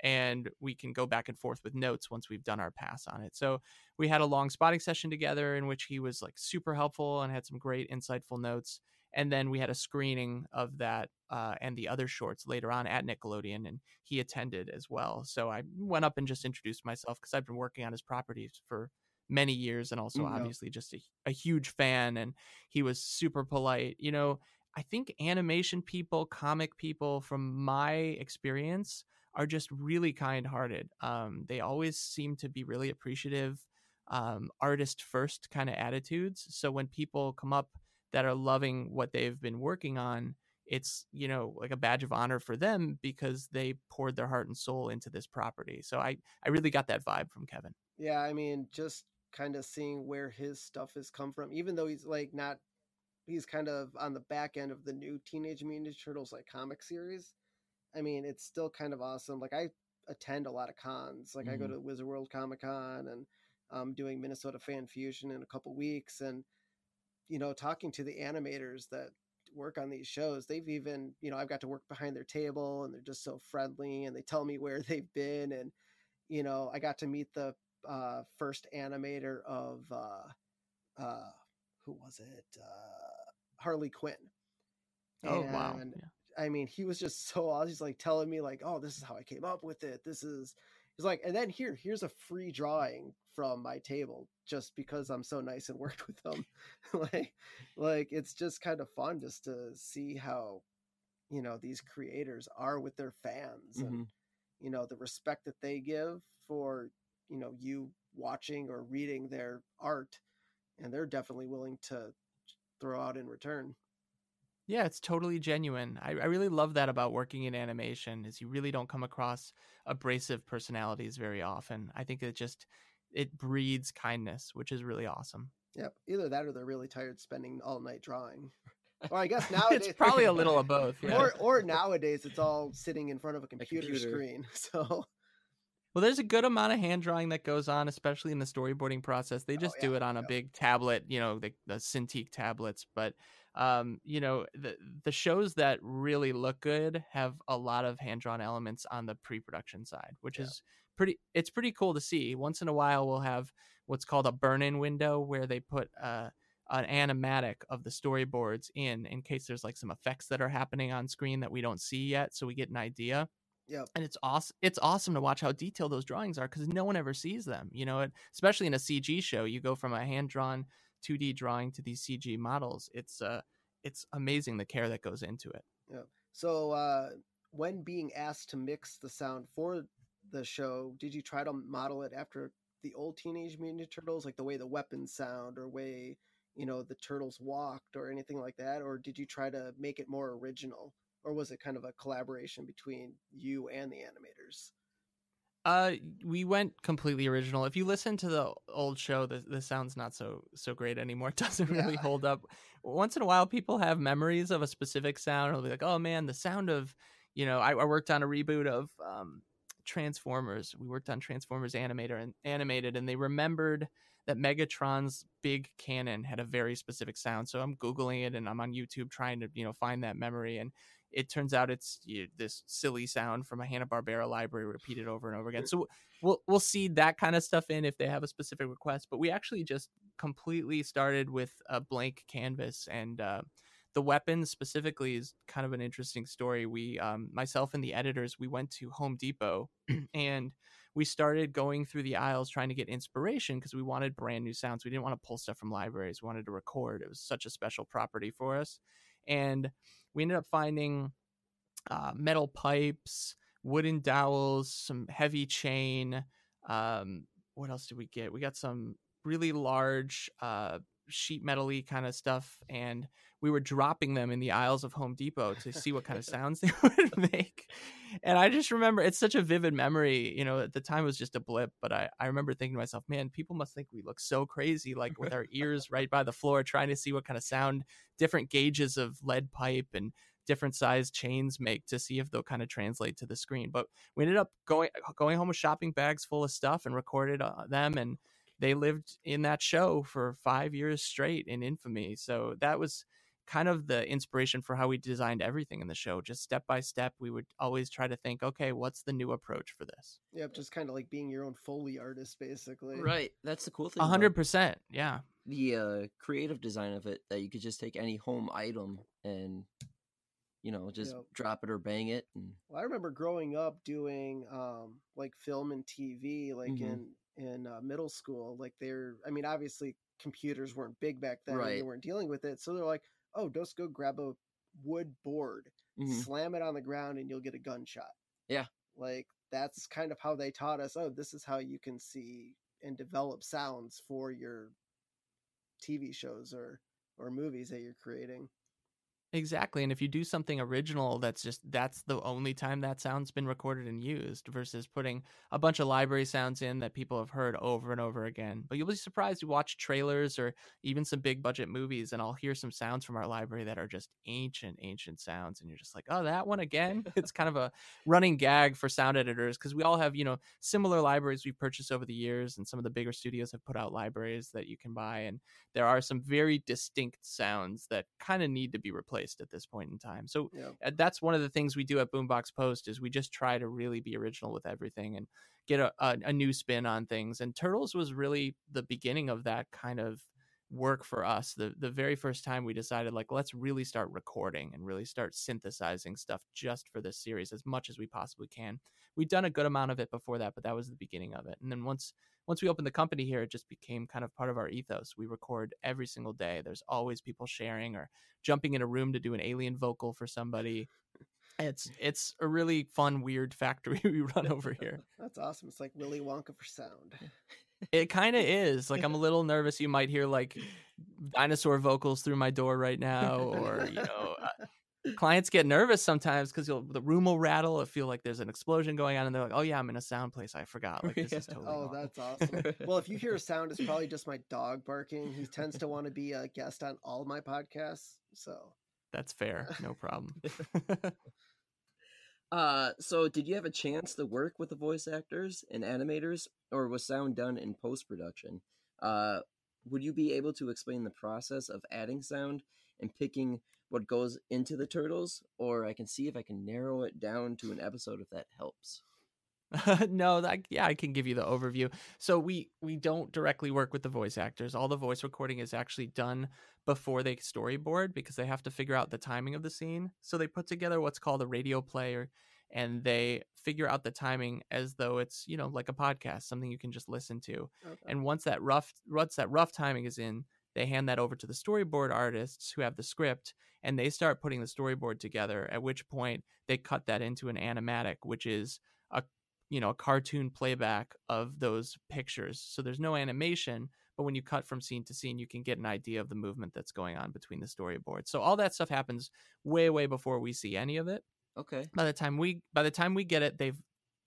and we can go back and forth with notes once we've done our pass on it. So we had a long spotting session together in which he was like super helpful and had some great insightful notes. And then we had a screening of that uh, and the other shorts later on at Nickelodeon, and he attended as well. So I went up and just introduced myself because I've been working on his properties for many years and also Mhm. obviously just a, a huge fan. And he was super polite. You know, I think animation people, comic people, from my experience, are just really kind hearted. Um, they always seem to be really appreciative, um, artist first kind of attitudes. So when people come up that are loving what they've been working on, it's you know like a badge of honor for them because they poured their heart and soul into this property. So I I really got that vibe from Kevin. Yeah, I mean, just kind of seeing where his stuff has come from, even though he's like not, he's kind of on the back end of the new Teenage Mutant Ninja Turtles like comic series. I mean, it's still kind of awesome. Like I attend a lot of cons. Like I go Mhm. to Wizard World Comic Con and I'm doing Minnesota Fan Fusion in a couple weeks, and you know, talking to the animators that work on these shows, they've even, you know, I've got to work behind their table, and they're just so friendly, and they tell me where they've been, and you know, I got to meet the uh, first animator of uh, uh, who was it? Uh, Harley Quinn. Oh wow! Yeah. I mean, he was just so awesome. He's like telling me like, "Oh, this is how I came up with it. This is." He's like, and then here, here's a free drawing from my table just because I'm so nice and worked with them. like, like it's just kind of fun just to see how, you know, these creators are with their fans and Mhm. you know the respect that they give for you know you watching or reading their art, and they're definitely willing to throw out in return. Yeah, it's totally genuine. I, I really love that about working in animation is you really don't come across abrasive personalities very often. I think it just it breeds kindness, which is really awesome. Yep. Either that or they're really tired spending all night drawing. Or I guess nowadays it's probably a little of both. Yeah. Or or nowadays it's all sitting in front of a computer, computer. screen. So Well, there's a good amount of hand drawing that goes on, especially in the storyboarding process. They oh, just do yeah, it on a big tablet, you know, the, the Cintiq tablets. But, um, you know, the the shows that really look good have a lot of hand drawn elements on the pre production side, which Yeah. is pretty. It's pretty cool to see. Once in a while, we'll have what's called a burn in window where they put uh, an animatic of the storyboards in in case there's like some effects that are happening on screen that we don't see yet, so we get an idea Yeah. and it's awesome it's awesome to watch how detailed those drawings are because no one ever sees them you know it, especially in a cg show you go from a hand drawn 2d drawing to these cg models it's uh it's amazing the care that goes into it Yeah. so uh when being asked to mix the sound for the show, did you try to model it after the old Teenage Mutant Turtles, like the way the weapons sound or way you know the turtles walked or anything like that, or did you try to make it more original, or was it kind of a collaboration between you and the animators? Uh we went completely original. If you listen to the old show the, the sound's not so so great anymore. It doesn't really Yeah. hold up. Once in a while people have memories of a specific sound they'll be like oh man the sound of you know i, I worked on a reboot of um transformers. We worked on transformers animator and animated and they remembered that megatron's big cannon had a very specific sound. So i'm googling it and i'm on youtube trying to you know find that memory and it turns out it's you this silly sound from a Hanna Barbera library repeated over and over again. So we'll we'll see that kind of stuff in if they have a specific request. But we actually just completely started with a blank canvas and. Uh, the weapons specifically is kind of an interesting story. We, um, myself and the editors, we went to Home Depot and we started going through the aisles trying to get inspiration because we wanted brand new sounds. We didn't want to pull stuff from libraries. We wanted to record. It was such a special property for us. And we ended up finding uh, metal pipes, wooden dowels, some heavy chain. Um, what else did we get? We got some really large uh, sheet metally kind of stuff, and we were dropping them in the aisles of Home Depot to see what kind of sounds they would make. And I just remember it's such a vivid memory. You know, at the time it was just a blip, but I, I remember thinking to myself, man, people must think we look so crazy, like with our ears right by the floor, trying to see what kind of sound different gauges of lead pipe and different size chains make to see if they'll kind of translate to the screen. But we ended up going going home with shopping bags full of stuff and recorded uh, them and they lived in that show for 5 years straight in infamy. So that was kind of the inspiration for how we designed everything in the show. Just step by step, we would always try to think, okay, what's the new approach for this? Yep, just kind of like being your own foley artist, basically. Right. That's the cool thing. A hundred percent, yeah. The uh, creative design of it that you could just take any home item and, you know, just Yep. drop it or bang it. And Well, I remember growing up doing um, like film and TV, like Mhm. in in uh, middle school. Like they're, I mean, obviously computers weren't big back then, and Right. they weren't dealing with it. So they're like, "Oh, just go grab a wood board, Mhm. slam it on the ground, and you'll get a gunshot." Yeah. like that's kind of how they taught us. Oh, this is how you can see and develop sounds for your TV shows or or movies that you're creating. Exactly. And if you do something original that's just that's the only time that sound's been recorded and used versus putting a bunch of library sounds in that people have heard over and over again. But you'll be surprised you watch trailers or even some big budget movies and I'll hear some sounds from our library that are just ancient ancient sounds and you're just like, "Oh, that one again?" it's kind of a running gag for sound editors because we all have, you know, similar libraries we've purchased over the years and some of the bigger studios have put out libraries that you can buy and there are some very distinct sounds that kind of need to be replaced at this point in time. So Yeah. uh, that's one of the things we do at Boombox Post is we just try to really be original with everything and get a, a, a new spin on things. And Turtles was really the beginning of that kind of work for us. The the very first time we decided like let's really start recording and really start synthesizing stuff just for this series as much as we possibly can. We'd done a good amount of it before that, but that was the beginning of it. And then once once we opened the company here, it just became kind of part of our ethos. We record every single day. There's always people sharing or jumping in a room to do an alien vocal for somebody. It's it's a really fun, weird factory we run over here. That's awesome. It's like Willy Wonka for sound. It kind of is. Like I'm a little nervous. You might hear like dinosaur vocals through my door right now, or you know, uh, clients get nervous sometimes because the room will rattle. I feel like there's an explosion going on, and they're like, "Oh yeah, I'm in a sound place. I forgot. Like this is totally." oh, normal." that's awesome. well, if you hear a sound, it's probably just my dog barking. He tends to want to be a guest on all my podcasts. So That's fair. No problem. Uh, so did you have a chance to work with the voice actors and animators, or was sound done in post production? Uh, would you be able to explain the process of adding sound and picking what goes into the turtles, or I can see if I can narrow it down to an episode if that helps. no, that, yeah, I can give you the overview. So we we don't directly work with the voice actors. All the voice recording is actually done before they storyboard because they have to figure out the timing of the scene. So they put together what's called a radio player and they figure out the timing as though it's, you know, like a podcast, something you can just listen to. okay. And once that rough once that rough timing is in, they hand that over to the storyboard artists who have the script and they start putting the storyboard together at which point they cut that into an animatic which is a you know a cartoon playback of those pictures. So there's no animation but when you cut from scene to scene you can get an idea of the movement that's going on between the storyboards so all that stuff happens way way before we see any of it. Okay. by the time we by the time we get it they've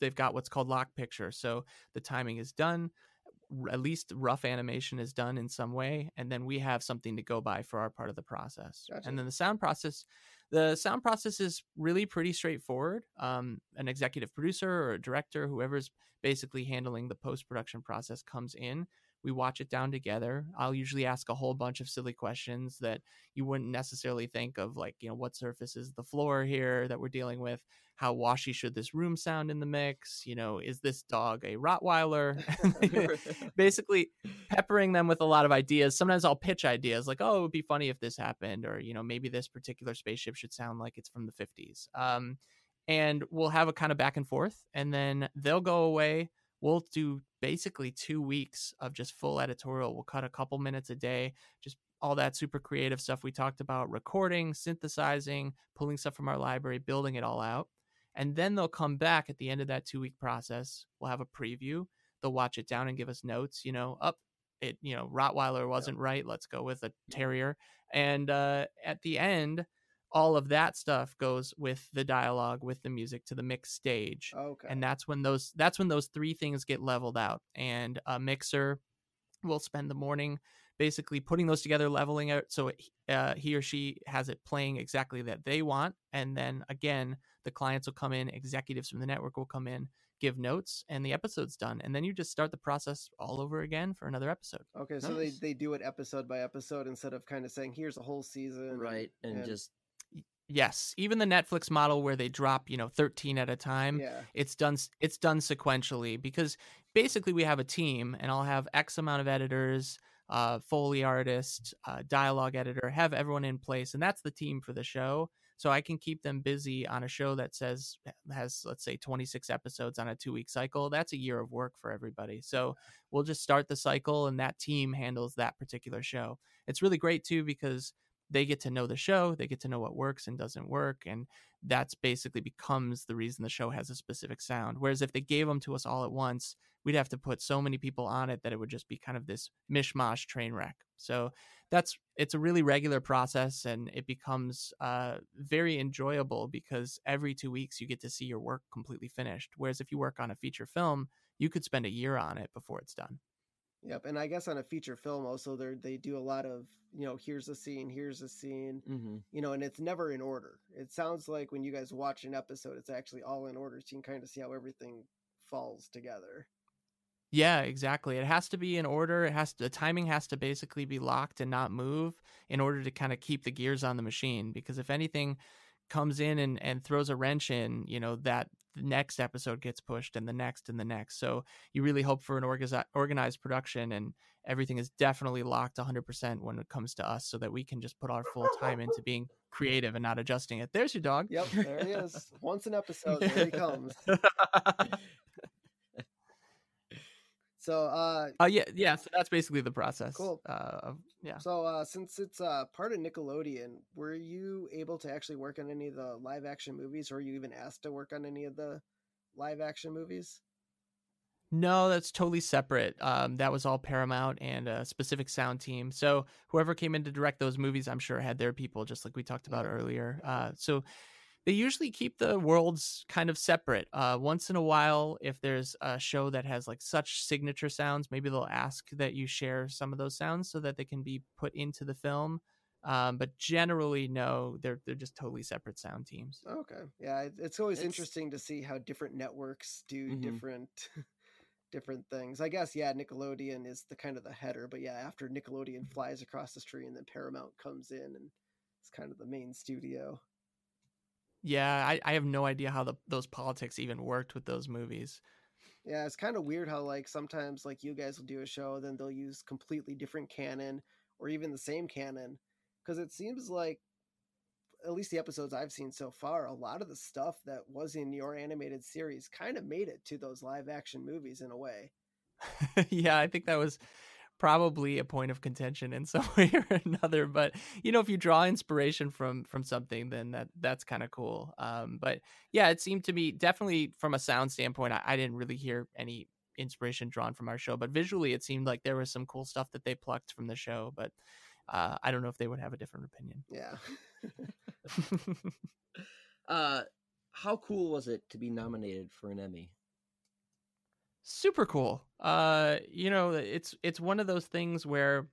they've got what's called lock picture. So the timing is done at least rough animation is done in some way and then we have something to go by for our part of the process Gotcha. and then the sound process the sound process is really pretty straightforward um, an executive producer or a director whoever's basically handling the post-production process comes in we watch it down together i'll usually ask a whole bunch of silly questions that you wouldn't necessarily think of like you know what surface is the floor here that we're dealing with? How washy should this room sound in the mix? You know is this dog a rottweiler? Basically peppering them with a lot of ideas. Sometimes i'll pitch ideas like oh it would be funny if this happened or you know maybe this particular spaceship should sound like it's from the 50s um, and we'll have a kind of back and forth and then they'll go away we'll do basically two weeks of just full editorial. We'll cut a couple minutes a day just all that super creative stuff we talked about recording synthesizing pulling stuff from our library building it all out. And then they'll come back at the end of that two week process. We'll have a preview. They'll watch it down and give us notes you know up it you know rottweiler wasn't right let's go with a terrier. And uh, at the end all of that stuff goes with the dialogue with the music to the mix stage okay. and that's when those that's when those three things get leveled out and a mixer will spend the morning basically putting those together leveling out so it, uh, he or she has it playing exactly that they want and then again the clients will come in executives from the network will come in give notes and the episode's done and then you just start the process all over again for another episode okay, so they, they do it episode by episode instead of kind of saying here's a whole season. and- right, and, and- just yes even the netflix model where they drop you know 13 at a time yeah. it's done it's done sequentially because basically we have a team and i'll have x amount of editors uh, foley artist uh, dialogue editor have everyone in place and that's the team for the show. So i can keep them busy on a show that says has let's say 26 episodes on a two week cycle that's a year of work for everybody. So we'll just start the cycle and that team handles that particular show. It's really great too because they get to know the show they get to know what works and doesn't work and that's basically becomes the reason the show has a specific sound. Whereas if they gave them to us all at once we'd have to put so many people on it that it would just be kind of this mishmash train wreck. So that's it's a really regular process and it becomes uh, very enjoyable because every two weeks you get to see your work completely finished. Whereas if you work on a feature film you could spend a year on it before it's done Yep. And I guess on a feature film also they they do a lot of, you know, here's a scene, here's a scene, mhm. you know, and it's never in order. It sounds like when you guys watch an episode, it's actually all in order, so you can kind of see how everything falls together. Yeah, exactly. It has to be in order. It has to, the timing has to basically be locked and not move in order to kind of keep the gears on the machine. Because if anything comes in and, and throws a wrench in, you know, that the next episode gets pushed and the next and the next. So you really hope for an organiz- organized production and everything is definitely locked 100% when it comes to us so that we can just put our full time into being creative and not adjusting it. There's your dog. Yep, there he is. Once an episode, there he comes. So, uh, Uh, yeah, yeah. So that's basically the process. Cool. Uh, yeah. so uh, since it's uh, part of Nickelodeon, were you able to actually work on any of the live action movies, or were you even asked to work on any of the live action movies? No, that's totally separate. Um, that was all Paramount and a specific sound team. So whoever came in to direct those movies, I'm sure had their people, just like we talked about earlier. Uh, so they usually keep the worlds kind of separate. Uh, once in a while, if there's a show that has like such signature sounds, maybe they'll ask that you share some of those sounds so that they can be put into the film. Um, but generally, no, they're they're just totally separate sound teams. Okay, yeah, it's always It's- interesting to see how different networks do Mhm. different different things. I guess yeah, Nickelodeon is the kind of the header, but yeah, after Nickelodeon flies across the street, and then Paramount comes in and it's kind of the main studio. Yeah, I, I have no idea how the, those politics even worked with those movies. Yeah, it's kind of weird how like sometimes like you guys will do a show, then they'll use completely different canon or even the same canon, because it seems like at least the episodes I've seen so far, a lot of the stuff that was in your animated series kind of made it to those live action movies in a way. yeah, I think that was probably a point of contention in some way or another. But you know, if you draw inspiration from from something, then that that's kind of cool. Um, but yeah, it seemed to me definitely from a sound standpoint, I, I didn't really hear any inspiration drawn from our show, but visually, it seemed like there was some cool stuff that they plucked from the show. But uh, I don't know if they would have a different opinion. Yeah. Uh, how cool was it to be nominated for an Emmy? Super cool. Uh you know it's it's one of those things where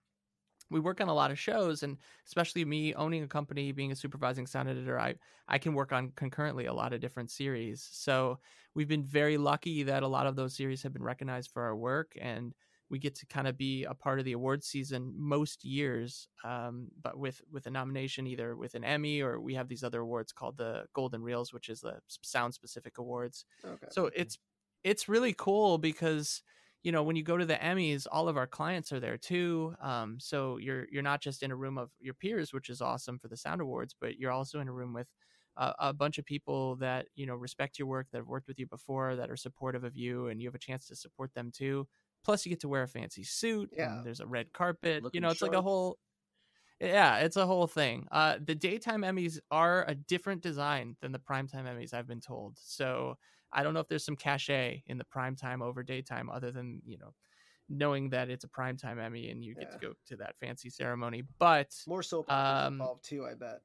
we work on a lot of shows and especially me owning a company being a supervising sound editor i i can work on concurrently a lot of different series. So we've been very lucky that a lot of those series have been recognized for our work and we get to kind of be a part of the award season most years um, but with with a nomination either with an emmy or we have these other awards called the golden reels which is the sound specific awards. Okay. so it's it's really cool because you know when you go to the Emmys, all of our clients are there too. Um, so you're you're not just in a room of your peers, which is awesome for the Sound Awards, but you're also in a room with a, a bunch of people that you know respect your work, that have worked with you before, that are supportive of you, and you have a chance to support them too. Plus, you get to wear a fancy suit. Yeah. And there's a red carpet. Looking you know, it's like a whole. Yeah, it's a whole thing. Uh, the daytime Emmys are a different design than the primetime Emmys, I've been told. So I don't know if there's some cachet in the primetime over daytime, other than you know knowing that it's a primetime Emmy and you get to go to that fancy ceremony. But More soap operas um, involved too, I bet.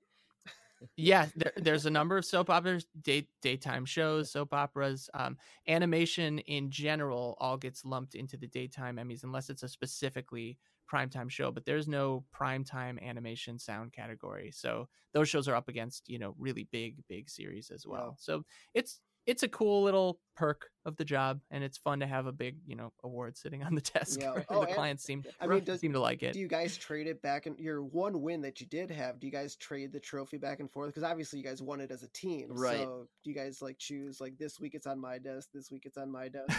yeah, there, there's a number of soap operas, day, daytime shows, soap operas, um, animation in general all gets lumped into the daytime Emmys unless it's a specifically primetime show. But there's no primetime animation sound category, so those shows are up against you know really big, big series as well. Yeah. So it's it's a cool little perk of the job, and it's fun to have a big you know award sitting on the desk. Yeah. Oh, the clients seem I mean, does- seem to like it. Do you guys trade it back and your one win that you did have? Do you guys trade the trophy back and forth? Because obviously you guys won it as a team. Right. So do you guys like choose like this week it's on my desk, this week it's on my desk?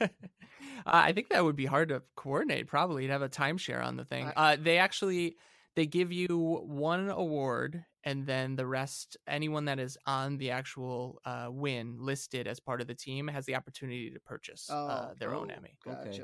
Uh, I think that would be hard to coordinate. Probably to have a timeshare on the thing. Uh, they actually they give you one award, and then the rest, anyone that is on the actual uh, win listed as part of the team, has the opportunity to purchase uh, their own oh, Emmy. Gotcha. Okay.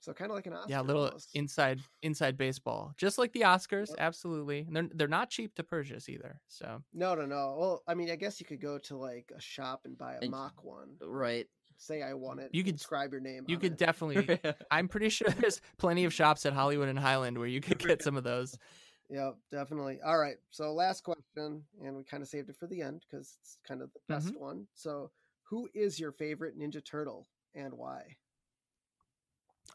So kind of like an Oscar. Yeah, a little almost. inside inside baseball, just like the Oscars. Yep. Absolutely, and they're they're not cheap to purchase either. So No, no, no. Well, I mean, I guess you could go to like a shop and buy a And- mock one. Right. Say I want it. You could- inscribe your name. you on could it. definitely. I'm pretty sure there's plenty of shops at Hollywood and Highland where you could get some of those. Yep, definitely. All right. So last question, and we kind of saved it for the end because it's kind of the best Mm-hmm. one. So, who is your favorite Ninja Turtle and why?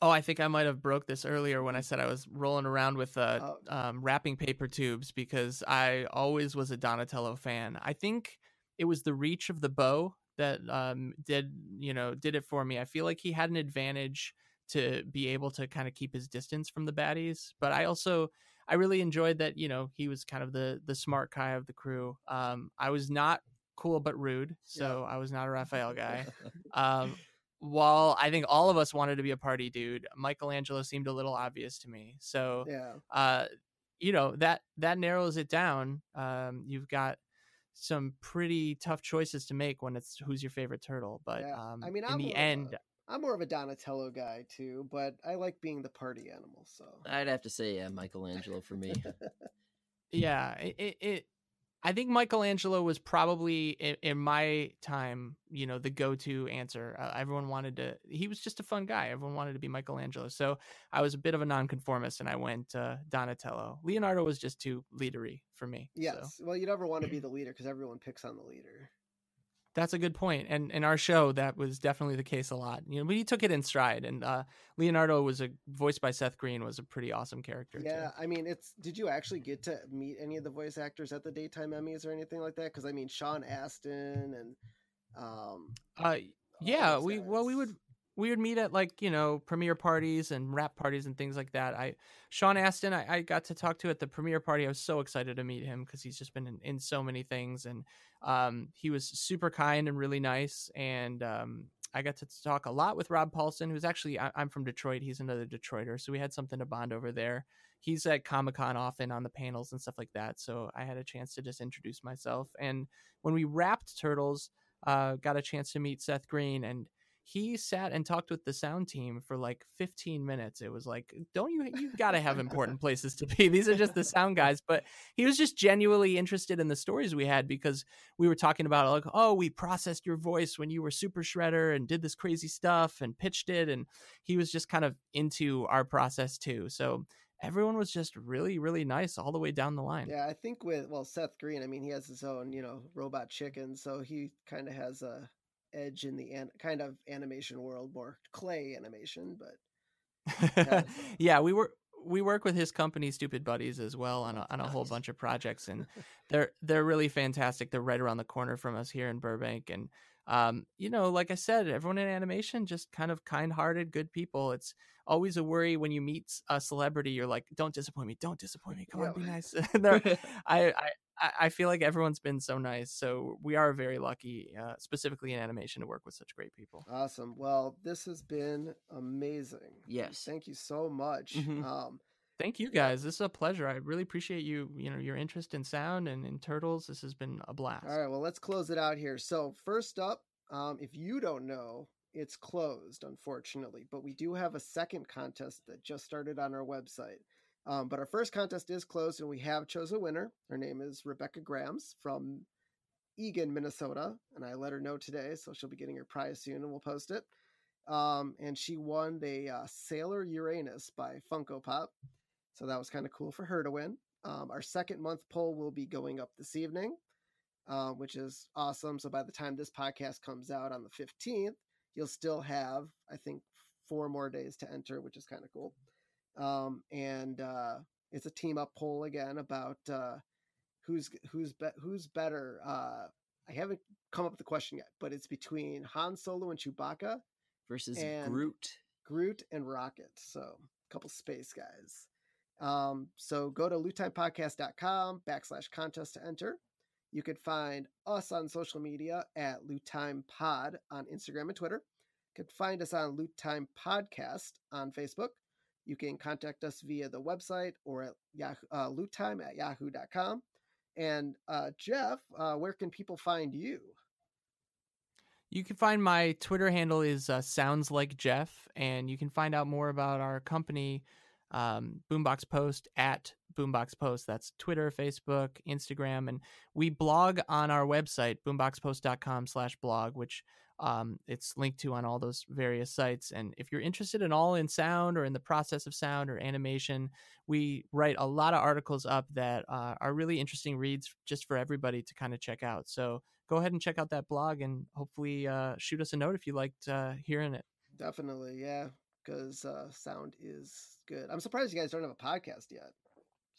Oh, I think I might have broke this earlier when I said I was rolling around with uh, Oh. um, wrapping paper tubes because I always was a Donatello fan. I think it was the reach of the bow that um, did you know did it for me. I feel like he had an advantage to be able to kind of keep his distance from the baddies, but I also I really enjoyed that you know he was kind of the the smart guy of the crew. Um, I was not cool but rude, so I was not a Raphael guy. Um, while I think all of us wanted to be a party dude, Michelangelo seemed a little obvious to me. So, Yeah. uh, you know that that narrows it down. Um, you've got some pretty tough choices to make when it's who's your favorite turtle. But Yeah. um, I mean, in the of end, I'm more of a Donatello guy too, but I like being the party animal. So I'd have to say, yeah, Michelangelo for me. yeah, it, it, it I think Michelangelo was probably in, in my time, you know, the go-to answer. Uh, everyone wanted to. He was just a fun guy. Everyone wanted to be Michelangelo. So I was a bit of a nonconformist, and I went uh, Donatello. Leonardo was just too leadery for me. Yes. so. Well, you never want to be the leader because everyone picks on the leader. That's a good point. And in our show, that was definitely the case a lot. You know, but he took it in stride. And uh, Leonardo was a voiced by Seth Green was a pretty awesome character. Yeah, too. I mean, it's. Did you actually get to meet any of the voice actors at the daytime Emmys or anything like that? Because I mean, Sean Astin and. Um, Uh, yeah. those We well, we would we would meet at like you know premiere parties and wrap parties and things like that. I Sean Astin, I, I got to talk to at the premiere party. I was so excited to meet him because he's just been in, in so many things, and um, he was super kind and really nice. And um, I got to talk a lot with Rob Paulsen, who's actually I, I'm from Detroit. He's another Detroiter, so we had something to bond over there. He's at Comic Con often on the panels and stuff like that, so I had a chance to just introduce myself. And when we wrapped Turtles, uh, got a chance to meet Seth Green and he sat and talked with the sound team for like 15 minutes. It was like, don't you, you got to have important places to be. These are just the sound guys. But he was just genuinely interested in the stories we had because we were talking about, like, oh, we processed your voice when you were Super Shredder and did this crazy stuff and pitched it. And he was just kind of into our process too. So everyone was just really, really nice all the way down the line. yeah, I think with well Seth Green, I mean, he has his own, you know, robot chicken, so he kind of has a edge in the an- kind of animation world, more clay animation, but Yeah. we were we work with his company Stupid Buddies as well on a, on a whole bunch of projects and they're they're really fantastic. They're right around the corner from us here in Burbank and um you know like I said everyone in animation just kind of kind-hearted good people. It's always a worry when you meet a celebrity you're like don't disappoint me, don't disappoint me. Come on, be nice. I, I I- feel like everyone's been so nice. So we are very lucky, uh, specifically in animation, to work with such great people. awesome. Well, this has been amazing. Yes. Thank you so much. Mhm. Um, Thank you guys. This is a pleasure. I really appreciate you, you know, your interest in sound and in turtles. This has been a blast. All right, well, let's close it out here. So, first up, um, if you don't know, it's closed, unfortunately, but we do have a second contest that just started on our website. Um, but our first contest is closed, and we have chose a winner. Her name is Rebecca Grams from Eagan, Minnesota, and I let her know today, so she'll be getting her prize soon, and we'll post it. Um, and she won the uh, Sailor Uranus by Funko Pop, so that was kind of cool for her to win. Um, our second month poll will be going up this evening uh, which is awesome. So by the time this podcast comes out on the 15th, you'll still have, I think, four more days to enter, which is kind of cool. Um, and uh, it's a team up poll again about uh, who's who's be- who's better. Uh, I haven't come up with the question yet, but it's between Han Solo and Chewbacca, Versus And- Groot. Groot and Rocket. So a couple space guys. Um, so go to lutimepodcast.com backslash contest to enter. You could find us on social media at Lutime Pod on Instagram and Twitter. You could find us on Lutime Podcast on Facebook. You can contact us via the website or at Yahoo, uh, lutime at yahoo.com. And uh, Jeff, uh, where can people find you? You can find my Twitter handle is uh, sounds like Jeff, and you can find out more about our company, um, Boombox Post at Boombox Post. That's Twitter, Facebook, Instagram, and we blog on our website boomboxpost.com/blog, which um, it's linked to on all those various sites. And if you're interested in all in sound or in the process of sound or animation, we write a lot of articles up that uh, are really interesting reads just for everybody to kind of check out. So go ahead and check out that blog and hopefully uh, shoot us a note if you liked uh, hearing it. Definitely, yeah, because uh, sound is good. I'm surprised you guys don't have a podcast yet.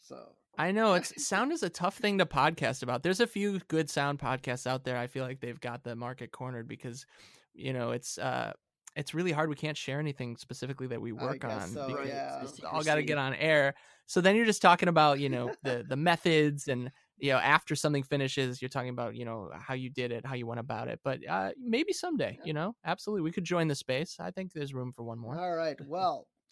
So I know it's sound is a tough thing to podcast about. There's a few good sound podcasts out there. I feel like they've got the market cornered because, you know, it's uh it's really hard. We can't share anything specifically that we work on. so, because yeah. it's all got to get on air. So then you're just talking about, you know, the the methods and you know after something finishes, you're talking about you know how you did it, how you went about it. But uh, maybe someday, you know, absolutely, we could join the space. I think there's room for one more. All right. Well,